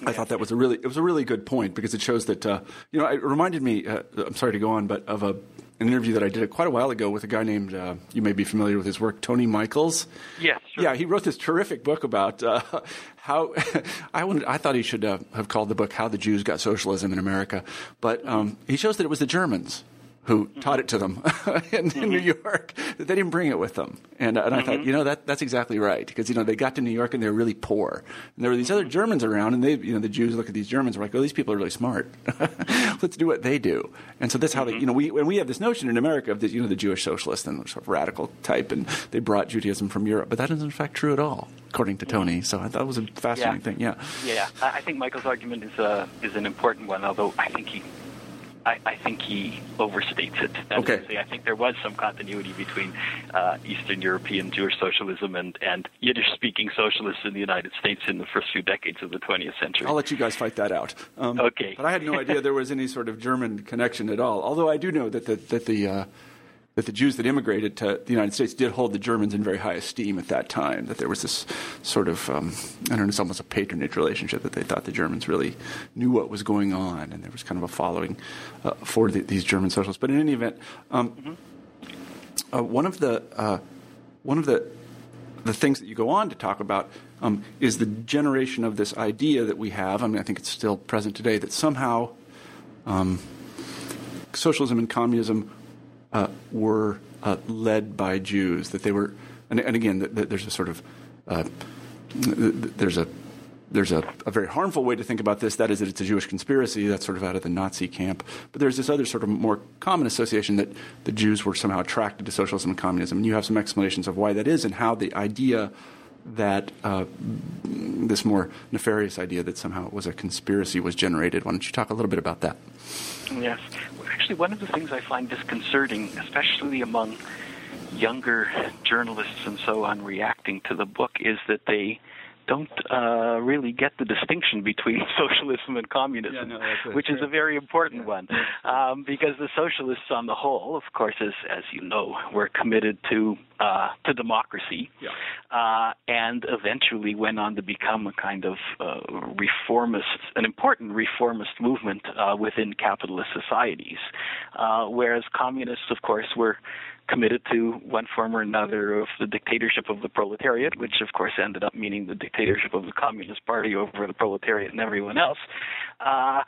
[SPEAKER 1] I thought that was a really it was a really good point because it shows that uh, you know it reminded me. Uh, I'm sorry to go on, but of a an interview that I did quite a while ago with a guy named, uh, you may be familiar with his work, Tony Michels.
[SPEAKER 2] Yes.
[SPEAKER 1] Sure. Yeah, he wrote this terrific book about uh, how I, wanted, I thought he should uh, have called the book "How the Jews Got Socialism in America," but um, he shows that it was the Germans who taught it to them in, mm-hmm. New York. They didn't bring it with them, and, and I mm-hmm. thought, you know, that that's exactly right because you know they got to New York and they were really poor, and there were these other Germans around, and they, you know, the Jews look at these Germans and are like, oh, these people are really smart. Let's do what they do, and so that's how mm-hmm. they, you know, we when we have this notion in America of the you know the Jewish socialist and sort of radical type, and they brought Judaism from Europe, but that isn't in fact true at all, according to Tony. So I thought it was a fascinating
[SPEAKER 2] yeah.
[SPEAKER 1] thing. Yeah,
[SPEAKER 2] yeah, I think Michels's argument is uh, is an important one, although I think he I, I, think he overstates it. That
[SPEAKER 1] okay.
[SPEAKER 2] Say, I think there was some continuity between uh, Eastern European Jewish socialism and, and Yiddish-speaking socialists in the United States in the first few decades of the 20th century.
[SPEAKER 1] I'll let you guys fight that out.
[SPEAKER 2] Um, okay.
[SPEAKER 1] But I had no idea there was any sort of German connection at all. Although I do know that the, that the uh, that the Jews that immigrated to the United States did hold the Germans in very high esteem at that time. That there was this sort of, um, I don't know, it's almost a patronage relationship that they thought the Germans really knew what was going on, and there was kind of a following uh, for the, these German socialists. But in any event, um, mm-hmm. uh, one of the uh, one of the the things that you go on to talk about um, is the generation of this idea that we have. I mean, I think it's still present today that somehow um, socialism and communism uh, were uh, led by Jews. That they were, and, and again, there's a sort of uh, there's a there's a, a, very harmful way to think about this. That is that it's a Jewish conspiracy. That's sort of out of the Nazi camp. But there's this other sort of more common association that the Jews were somehow attracted to socialism and communism. And you have some explanations of why that is and how the idea that uh, this more nefarious idea that somehow it was a conspiracy was generated. Why don't you talk a little bit about that?
[SPEAKER 2] Yes actually one of the things I find disconcerting, especially among younger journalists and so on reacting to the book, is that they don't uh, really get the distinction between socialism and communism,
[SPEAKER 1] yeah, no,
[SPEAKER 2] which is a very important one, um, because the socialists, on the whole, of course, as as you know, were committed to uh, to democracy,
[SPEAKER 1] yeah.
[SPEAKER 2] uh, and eventually went on to become a kind of uh, reformist, an important reformist movement uh, within capitalist societies, uh, whereas communists, of course, were committed to one form or another of the dictatorship of the proletariat, which of course ended up meaning the dictatorship of the Communist Party over the proletariat and everyone else. Uh,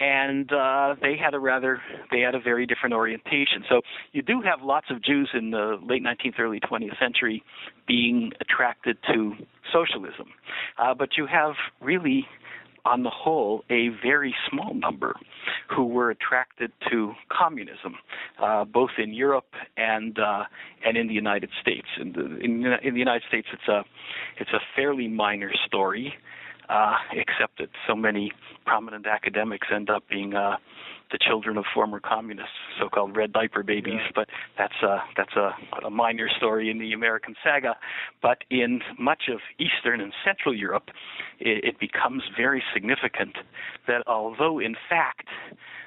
[SPEAKER 2] and uh, they had a rather they had a very different orientation. So you do have lots of Jews in the late 19th, early 20th century being attracted to socialism, uh, but you have really on the whole, a very small number who were attracted to communism, uh, both in Europe and uh, and in the United States. In the, in, in the United States, it's a it's a fairly minor story, uh, except that so many prominent academics end up being uh, the children of former communists, so-called red diaper babies. Yeah. But that's a that's a, a minor story in the American saga. But in much of Eastern and Central Europe, it, it becomes very significant that although in fact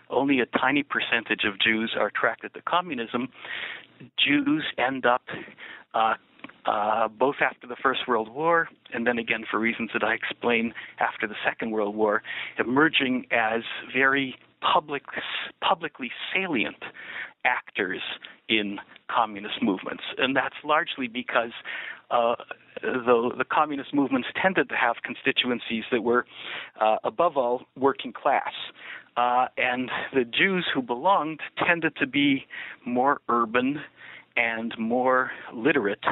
[SPEAKER 2] only a tiny percentage of Jews are attracted to communism, Jews end up uh, uh, both after the First World War and then again for reasons that I explain after the Second World War, emerging as very public, publicly salient actors in communist movements. And that's largely because uh, the, the communist movements tended to have constituencies that were, uh, above all, working class. Uh, and the Jews who belonged tended to be more urban and more literate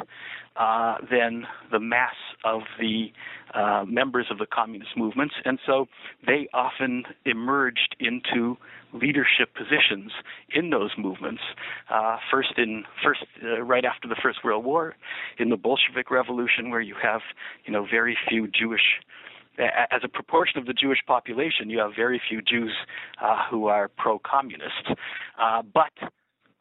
[SPEAKER 2] uh, than the mass of the uh, members of the communist movements, and so they often emerged into leadership positions in those movements. Uh, first, in first uh, right after the First World War, in the Bolshevik Revolution, where you have you know very few Jewish as a proportion of the Jewish population, you have very few Jews uh, who are pro-communist. Uh, but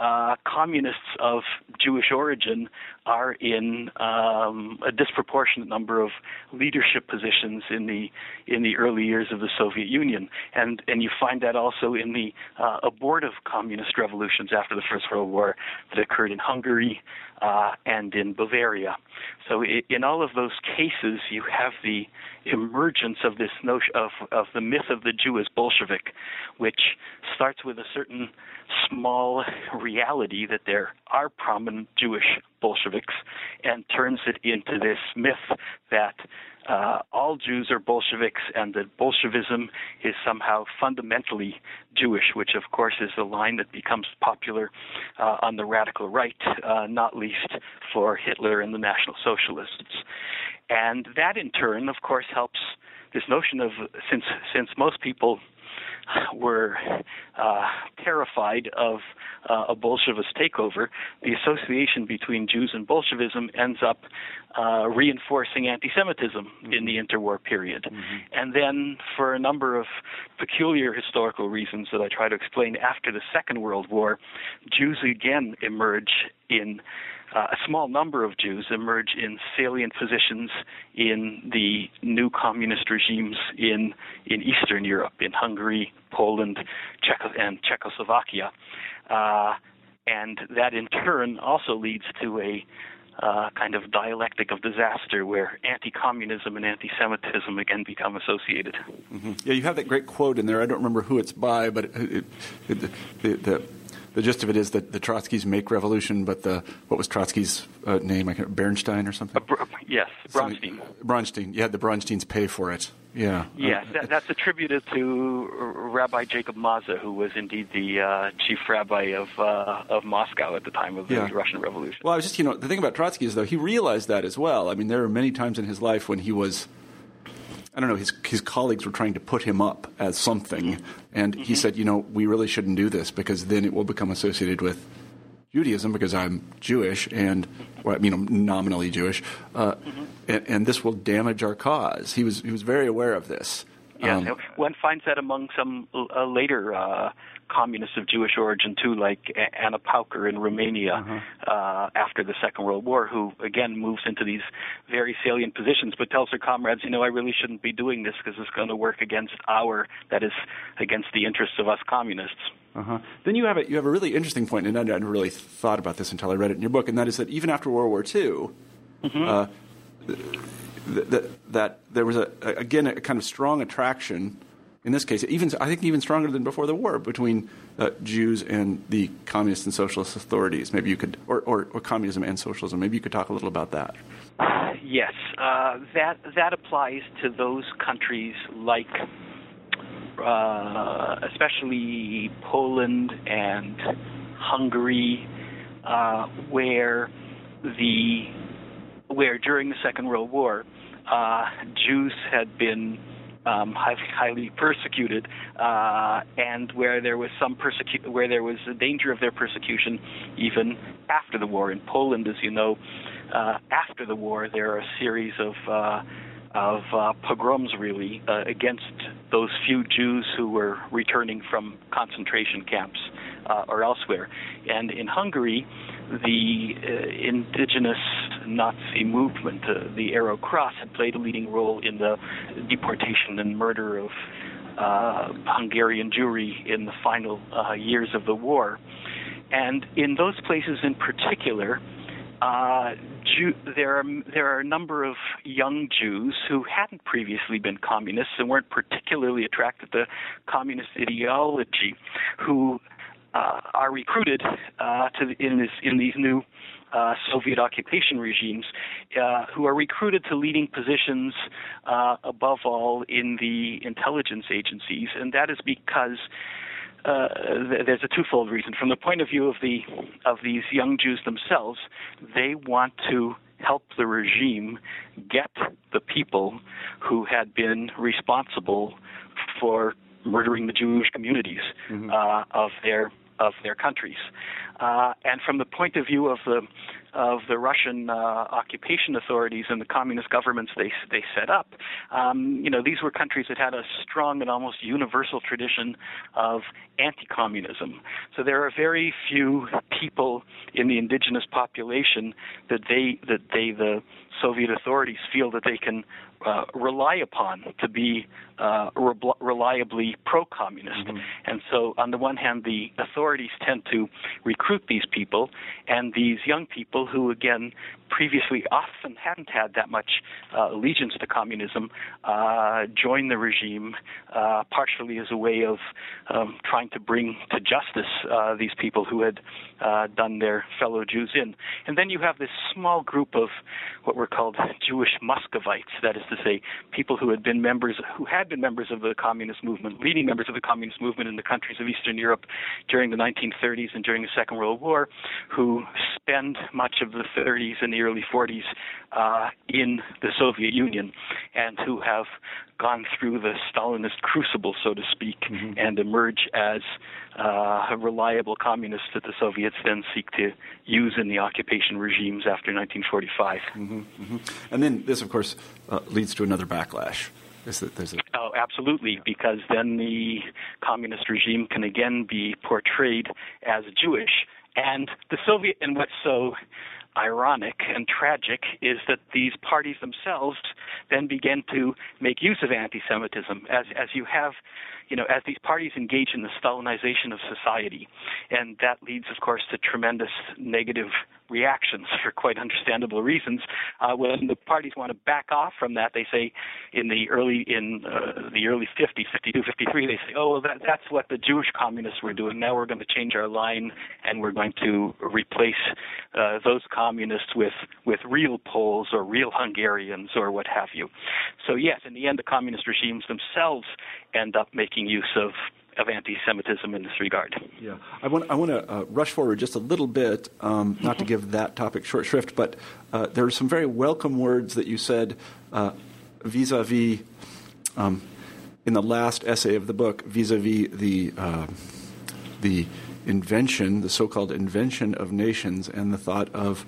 [SPEAKER 2] uh, communists of Jewish origin are in um, a disproportionate number of leadership positions in the in the early years of the Soviet Union, and and you find that also in the uh, abortive communist revolutions after the First World War that occurred in Hungary uh, and in Bavaria. So in all of those cases, you have the emergence of this notion of of the myth of the Jew as Bolshevik, which starts with a certain small reality that there are prominent Jewish Bolsheviks and turns it into this myth that uh, all Jews are Bolsheviks and that Bolshevism is somehow fundamentally Jewish, which of course is a line that becomes popular uh, on the radical right, uh, not least for Hitler and the National Socialists. And that in turn, of course, helps this notion of since since most people were uh, terrified of uh, a Bolshevist takeover, the association between Jews and Bolshevism ends up uh, reinforcing anti Semitism mm-hmm. in the interwar period. Mm-hmm. And then, for a number of peculiar historical reasons that I try to explain after the Second World War, Jews again emerge in uh, a small number of Jews emerge in salient positions in the new communist regimes in in Eastern Europe, in Hungary, Poland, Czech- and Czechoslovakia, uh, and that in turn also leads to a uh, kind of dialectic of disaster where anti-communism and anti-Semitism again become associated.
[SPEAKER 1] Mm-hmm. Yeah, you have that great quote in there. I don't remember who it's by, but it, it, the, the, the gist of it is that the Trotskys make revolution, but the what was Trotsky's uh, name? I can, Bernstein or something.
[SPEAKER 2] Uh, yes, Bronstein.
[SPEAKER 1] Bronstein. Yeah, the Bronsteins pay for it. Yeah.
[SPEAKER 2] Yes, uh, that, that's attributed to Rabbi Jacob Mazeh, who was indeed the uh, chief rabbi of uh, of Moscow at the time of the yeah. Russian Revolution.
[SPEAKER 1] Well, I was just you know the thing about Trotsky is though he realized that as well. I mean, there were many times in his life when he was I don't know, his, his colleagues were trying to put him up as something. And mm-hmm. he said, you know, we really shouldn't do this because then it will become associated with Judaism because I'm Jewish and, well, I mean, I'm nominally Jewish, uh, mm-hmm. and, and, this will damage our cause. He was, he was very aware of this.
[SPEAKER 2] Yeah, um, one finds that among some uh, later uh, communists of Jewish origin too, like Ana Pauker in Romania uh-huh. uh, after the Second World War, who again moves into these very salient positions, but tells her comrades, you know, I really shouldn't be doing this because it's going to work against our, that is, against the interests of us communists.
[SPEAKER 1] Uh-huh. Then you have a, you have a really interesting point, and I hadn't really thought about this until I read it in your book, and that is that even after World War II, mm-hmm. uh, that, that there was a, again a kind of strong attraction in this case, even I think even stronger than before the war between uh, Jews and the communist and socialist authorities. Maybe you could, or, or, or communism and socialism. Maybe you could talk a little about that.
[SPEAKER 2] Yes, uh, that that applies to those countries like, uh, especially Poland and Hungary, uh, where the where during the Second World War, uh, Jews had been um, highly, highly persecuted, uh, and where there was some persecu- where there was a danger of their persecution even after the war. In Poland, as you know, uh, after the war, there are a series of uh, of uh, pogroms, really, uh, against those few Jews who were returning from concentration camps uh, or elsewhere. And in Hungary, the uh, indigenous Nazi movement, uh, the Arrow Cross, had played a leading role in the deportation and murder of uh, Hungarian Jewry in the final uh, years of the war. And in those places in particular, uh, Jew, there are there are a number of young Jews who hadn't previously been communists and weren't particularly attracted to communist ideology, who uh, are recruited uh, to the, in this in these new uh, Soviet occupation regimes, uh, who are recruited to leading positions, uh, above all in the intelligence agencies, and that is because uh, there's a twofold reason. From the point of view of the of these young Jews themselves, they want to help the regime get the people who had been responsible for murdering the Jewish communities mm-hmm. uh, of their of their countries. Uh, and from the point of view of the of the Russian uh, occupation authorities and the communist governments they they set up, um, you know, these were countries that had a strong and almost universal tradition of anti-communism. So there are very few people in the indigenous population that they that they the Soviet authorities feel that they can uh, rely upon to be uh, re- reliably pro-communist. Mm-hmm. And so, on the one hand, the authorities tend to recruit these people, and these young people who, again, previously often hadn't had that much uh, allegiance to communism, uh, join the regime uh, partially as a way of um, trying to bring to justice uh, these people who had done their fellow Jews in. And then you have this small group of what were called Jewish Muscovites, that is to say, people who had been members, who had been members of the communist movement, leading members of the communist movement in the countries of Eastern Europe during the 1930s and during the Second World War, who spend much of the 30s and the early 40s uh, in the Soviet Union, and who have gone through the Stalinist crucible, so to speak, mm-hmm. and emerge as uh, reliable communists that the Soviets then seek to use in the occupation regimes after 1945.
[SPEAKER 1] Mm-hmm, mm-hmm. And then this, of course, uh, leads to another backlash. Is that there's a...
[SPEAKER 2] Oh, absolutely, because then the communist regime can again be portrayed as Jewish. And the Soviet, and what's so ironic and tragic is that these parties themselves then begin to make use of anti-Semitism as as you have you know, as these parties engage in the Stalinization of society, and that leads, of course, to tremendous negative reactions for quite understandable reasons. Uh, when the parties want to back off from that, they say in the early in uh, the early 50s, 52, 53, they say, "Oh, that, that's what the Jewish communists were doing. Now we're going to change our line, and we're going to replace uh, those communists with with real Poles or real Hungarians or what have you." So yes, in the end, the communist regimes themselves end up making use of of anti-Semitism in this regard.
[SPEAKER 1] Yeah, I want I want to uh, rush forward just a little bit, um, not to give that topic short shrift, but uh, there are some very welcome words that you said uh, vis-a-vis um, in the last essay of the book, vis-a-vis the uh, the invention, the so-called invention of nations, and the thought of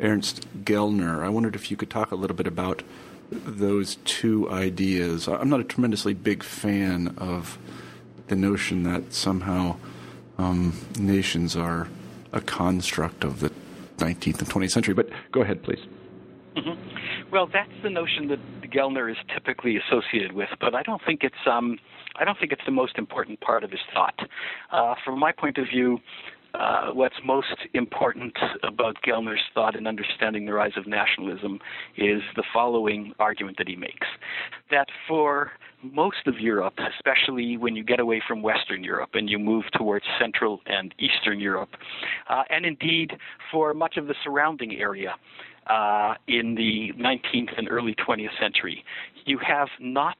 [SPEAKER 1] Ernst Gellner. I wondered if you could talk a little bit about those two ideas. I'm not a tremendously big fan of the notion that somehow um, nations are a construct of the 19th and 20th century. But go ahead, please.
[SPEAKER 2] Mm-hmm. Well, that's the notion that Gellner is typically associated with, but I don't think it's um, I don't think it's the most important part of his thought. Uh, from my point of view, uh, what's most important about Gellner's thought in understanding the rise of nationalism is the following argument that he makes that for most of Europe, especially when you get away from Western Europe and you move towards Central and Eastern Europe, uh, and indeed for much of the surrounding area, uh, in the 19th and early 20th century. You have not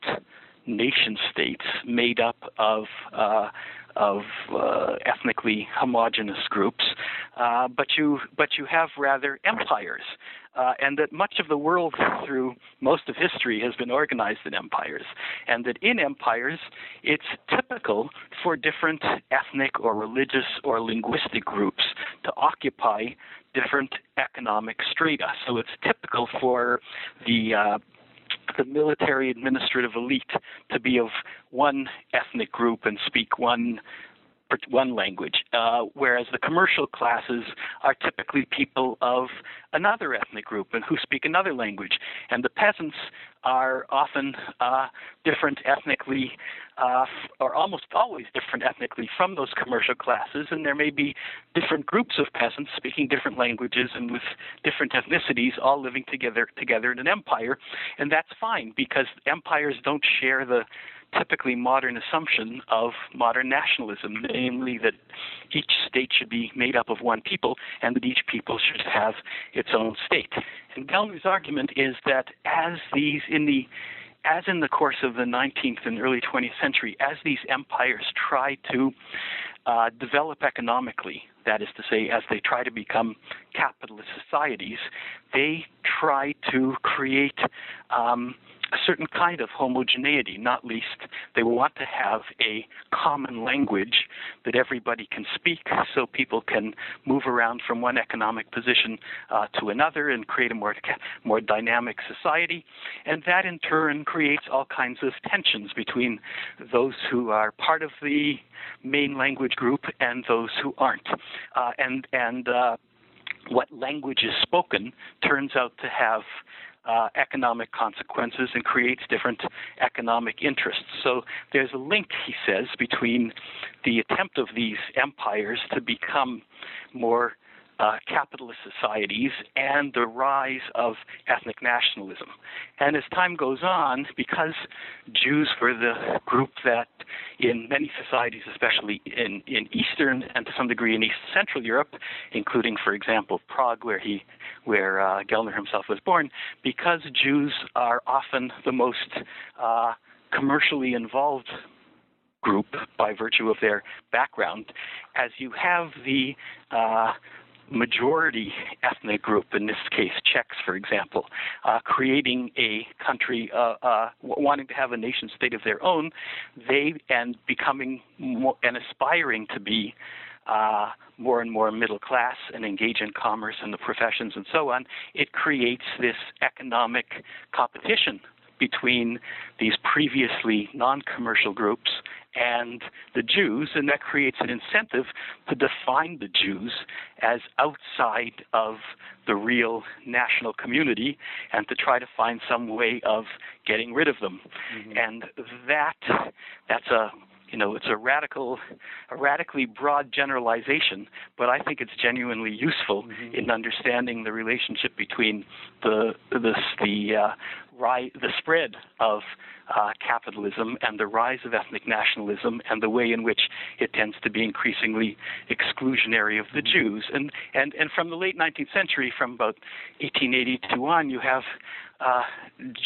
[SPEAKER 2] nation states made up of uh, of uh, ethnically homogenous groups, uh, but you but you have rather empires, uh, and that much of the world through most of history has been organized in empires, and that in empires it's typical for different ethnic or religious or linguistic groups to occupy different economic strata. So it's typical for the uh, the military administrative elite to be of one ethnic group and speak one one language, uh, whereas the commercial classes are typically people of another ethnic group and who speak another language, and the peasants are often uh, different ethnically, uh, or almost always different ethnically from those commercial classes, and there may be different groups of peasants speaking different languages and with different ethnicities all living together together in an empire, and that's fine because empires don't share the typically modern assumption of modern nationalism, namely that each state should be made up of one people and that each people should have its own state. And Gellner's argument is that as these in the as in the course of the 19th and early 20th century, as these empires try to uh, develop economically, that is to say, as they try to become capitalist societies, they try to create um, a certain kind of homogeneity, not least they want to have a common language that everybody can speak so people can move around from one economic position uh, to another and create a more, more dynamic society. And that in turn creates all kinds of tensions between those who are part of the main language group and those who aren't. Uh, and and uh, what language is spoken turns out to have uh, economic consequences and creates different economic interests. So there's a link, he says, between the attempt of these empires to become more uh, capitalist societies and the rise of ethnic nationalism. And as time goes on, because Jews were the group that in many societies, especially in, in Eastern and to some degree in East Central Europe, including, for example, Prague, where he where uh, Gellner himself was born, because Jews are often the most uh, commercially involved group by virtue of their background, as you have the uh, majority ethnic group, in this case Czechs, for example, uh, creating a country, uh, uh, wanting to have a nation state of their own, they and becoming more, and aspiring to be uh, more and more middle class and engage in commerce and the professions and so on, it creates this economic competition between these previously non commercial groups and the Jews, and that creates an incentive to define the Jews as outside of the real national community and to try to find some way of getting rid of them. Mm-hmm. And that that's a you know it's a radical a radically broad generalization but i think it's genuinely useful mm-hmm. in understanding the relationship between the the the uh, ri- the spread of uh, capitalism and the rise of ethnic nationalism and the way in which it tends to be increasingly exclusionary of the mm-hmm. Jews. And, and, and from the late 19th century, from about 1882 on, you have uh,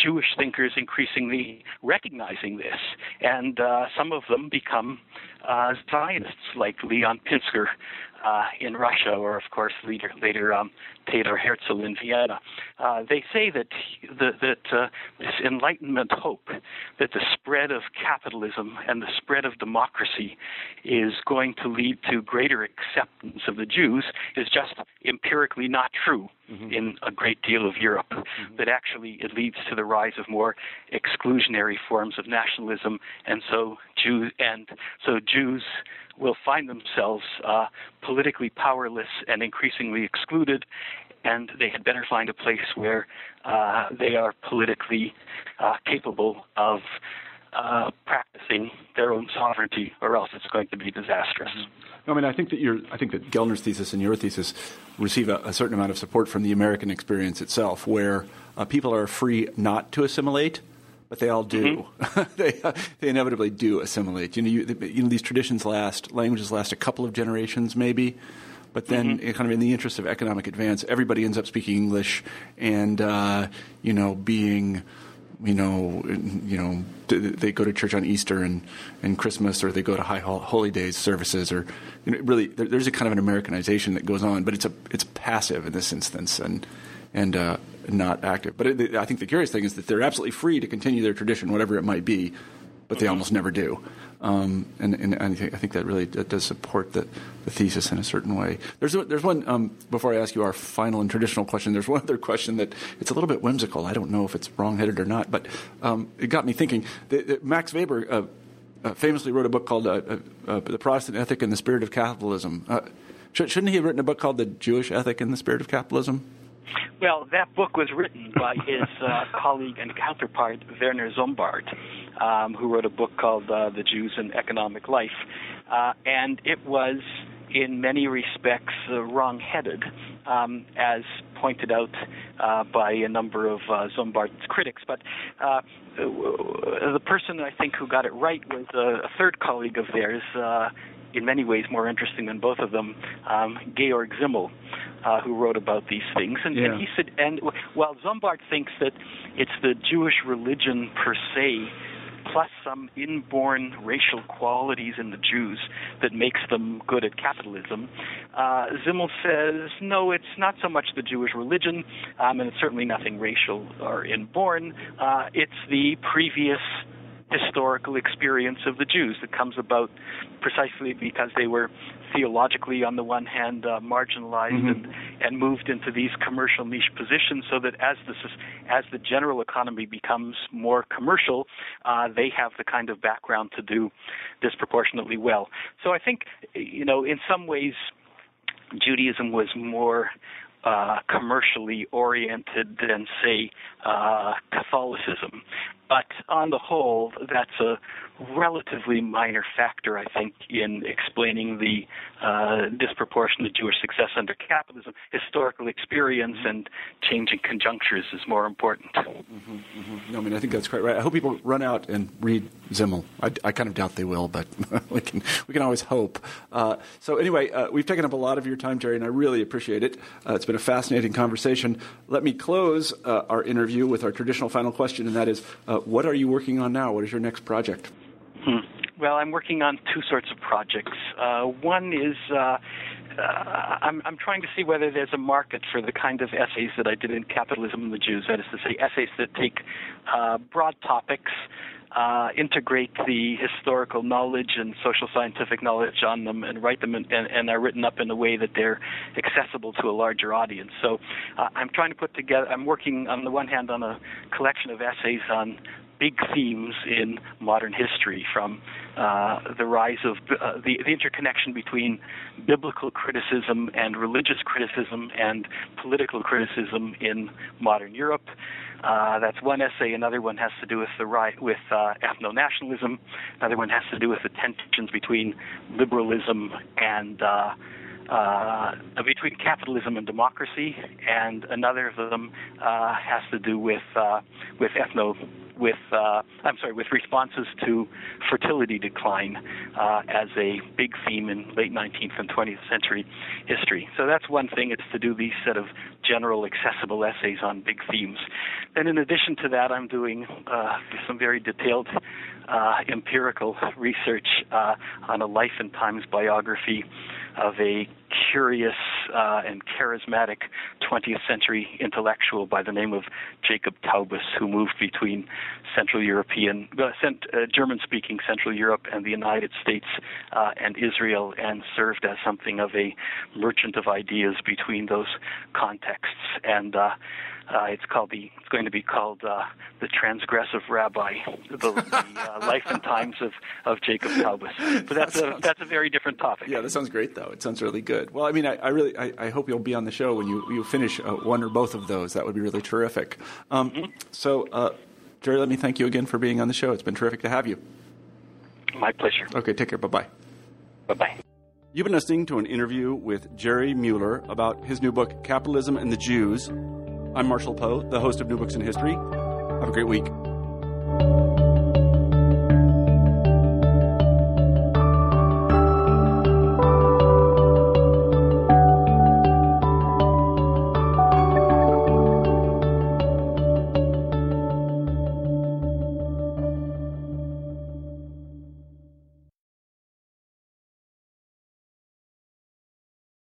[SPEAKER 2] Jewish thinkers increasingly recognizing this, and uh, some of them become uh, Zionists, like Leon Pinsker, uh, in Russia, or of course later, later um, Theodor Herzl in Vienna. Uh, they say that the, that uh, this Enlightenment hope that the spread of capitalism and the spread of democracy is going to lead to greater acceptance of the Jews is just empirically not true mm-hmm. in a great deal of Europe. Mm-hmm. That actually it leads to the rise of more exclusionary forms of nationalism, and so Jews and so Jews will find themselves uh, politically powerless and increasingly excluded, and they had better find a place where uh, they are politically uh, capable of uh, practicing their own sovereignty, or else it's going to be disastrous.
[SPEAKER 1] I mean, I think that your, I think that Gellner's thesis and your thesis receive a, a certain amount of support from the American experience itself, where uh, people are free not to assimilate, but they all do. Mm-hmm. they, they inevitably do assimilate. You know, you, you, know, these traditions last, languages last a couple of generations, maybe. But then, mm-hmm. kind of in the interest of economic advance, everybody ends up speaking English, and uh, you know, being, you know, you know, they go to church on Easter and, and Christmas, or they go to high holy days services, or you know, really, there's a kind of an Americanization that goes on, but it's a it's passive in this instance, and and uh, not active. But it, I think the curious thing is that they're absolutely free to continue their tradition, whatever it might be, but they almost never do. Um, and, and, I, think, I, think, that really does support the, the, thesis in a certain way. There's, there's one, um, before I ask you our final and traditional question, there's one other question that it's a little bit whimsical. I don't know if it's wrong-headed or not, but um, it got me thinking. Max Weber uh, uh, famously wrote a book called uh, uh, uh The Protestant Ethic and the Spirit of Capitalism. Should, shouldn't he have written a book called The Jewish Ethic and the Spirit of Capitalism?
[SPEAKER 2] Well, that book was written by his uh, colleague and counterpart, Werner Sombart, um, who wrote a book called uh, The Jews and Economic Life. Uh, and it was, in many respects, uh, wrong headed, um, as pointed out uh, by a number of uh, Sombart's critics. But the person I think who got it right was a, third colleague of theirs in many ways more interesting than both of them, um, Georg Simmel, uh, who wrote about these things, and,
[SPEAKER 1] Yeah.
[SPEAKER 2] and he said, and while Sombart thinks that it's the Jewish religion per se, plus some inborn racial qualities in the Jews that makes them good at capitalism. Uh, Simmel says, no, it's not so much the Jewish religion, um, and it's certainly nothing racial or inborn. Uh, it's the previous historical experience of the Jews that comes about precisely because they were theologically, on the one hand, uh, marginalized
[SPEAKER 1] Mhm.
[SPEAKER 2] and, and moved into these commercial niche positions, so that as the as the general economy becomes more commercial, uh, they have the kind of background to do disproportionately well. So I think, you know, in some ways, Judaism was more uh, commercially oriented than, say, uh, Catholicism. But on the whole, that's a relatively minor factor, I think, in explaining the uh, disproportionate Jewish success under capitalism. Historical experience and changing conjunctures is more important.
[SPEAKER 1] No, I mean, I think that's quite right. I hope people run out and read Simmel. I, I kind of doubt they will, but we can we can always hope. Uh, so anyway, uh, we've taken up a lot of your time, Jerry, and I really appreciate it. Uh, it's been a fascinating conversation. Let me close uh, our interview with our traditional final question, and that is, uh, what are you working on now? What is your next project?
[SPEAKER 2] Hmm. Well, I'm working on two sorts of projects. Uh, one is uh, uh, I'm, I'm trying to see whether there's a market for the kind of essays that I did in Capitalism and the Jews. That is to say, essays that take uh, broad topics, uh, integrate the historical knowledge and social scientific knowledge on them, and write them, in, and, and are written up in a way that they're accessible to a larger audience. So uh, I'm trying to put together. I'm working on the one hand on a collection of essays on big themes in modern history, from uh, the rise of uh, the, the interconnection between biblical criticism and religious criticism and political criticism in modern Europe. Uh, that's one essay. Another one has to do with the right with uh, ethno-nationalism. Another one has to do with the tensions between liberalism and uh, uh, between capitalism and democracy, and another of them uh, has to do with uh, with ethno with uh, I'm sorry with responses to fertility decline uh, as a big theme in late 19th and 20th century history. So that's one thing. It's to do these set of general accessible essays on big themes. Then in addition to that, I'm doing uh, some very detailed uh, empirical research uh, on a life and times biography of a curious uh, and charismatic 20th century intellectual by the name of Jacob Taubes, who moved between Central European, uh, uh, German-speaking Central Europe and the United States uh, and Israel, and served as something of a merchant of ideas between those contexts. And uh, it's called the. It's going to be called uh, the Transgressive Rabbi, the, the uh, life and times of, of Jacob Taubes. But that's
[SPEAKER 1] That
[SPEAKER 2] a that's a very different topic.
[SPEAKER 1] Yeah, that sounds great, though. It sounds really good. Well, I mean, I, I really, I, I hope you'll be on the show when you, you finish uh, one or both of those. That would be really terrific. Um, So, uh, Jerry, let me thank you again for being on the show. It's been terrific to have you.
[SPEAKER 2] My pleasure.
[SPEAKER 1] Okay, take care. Bye bye.
[SPEAKER 2] Bye bye.
[SPEAKER 1] You've been listening to an interview with Jerry Muller about his new book, Capitalism and the Jews. I'm Marshall Poe, the host of New Books in History. Have a great week.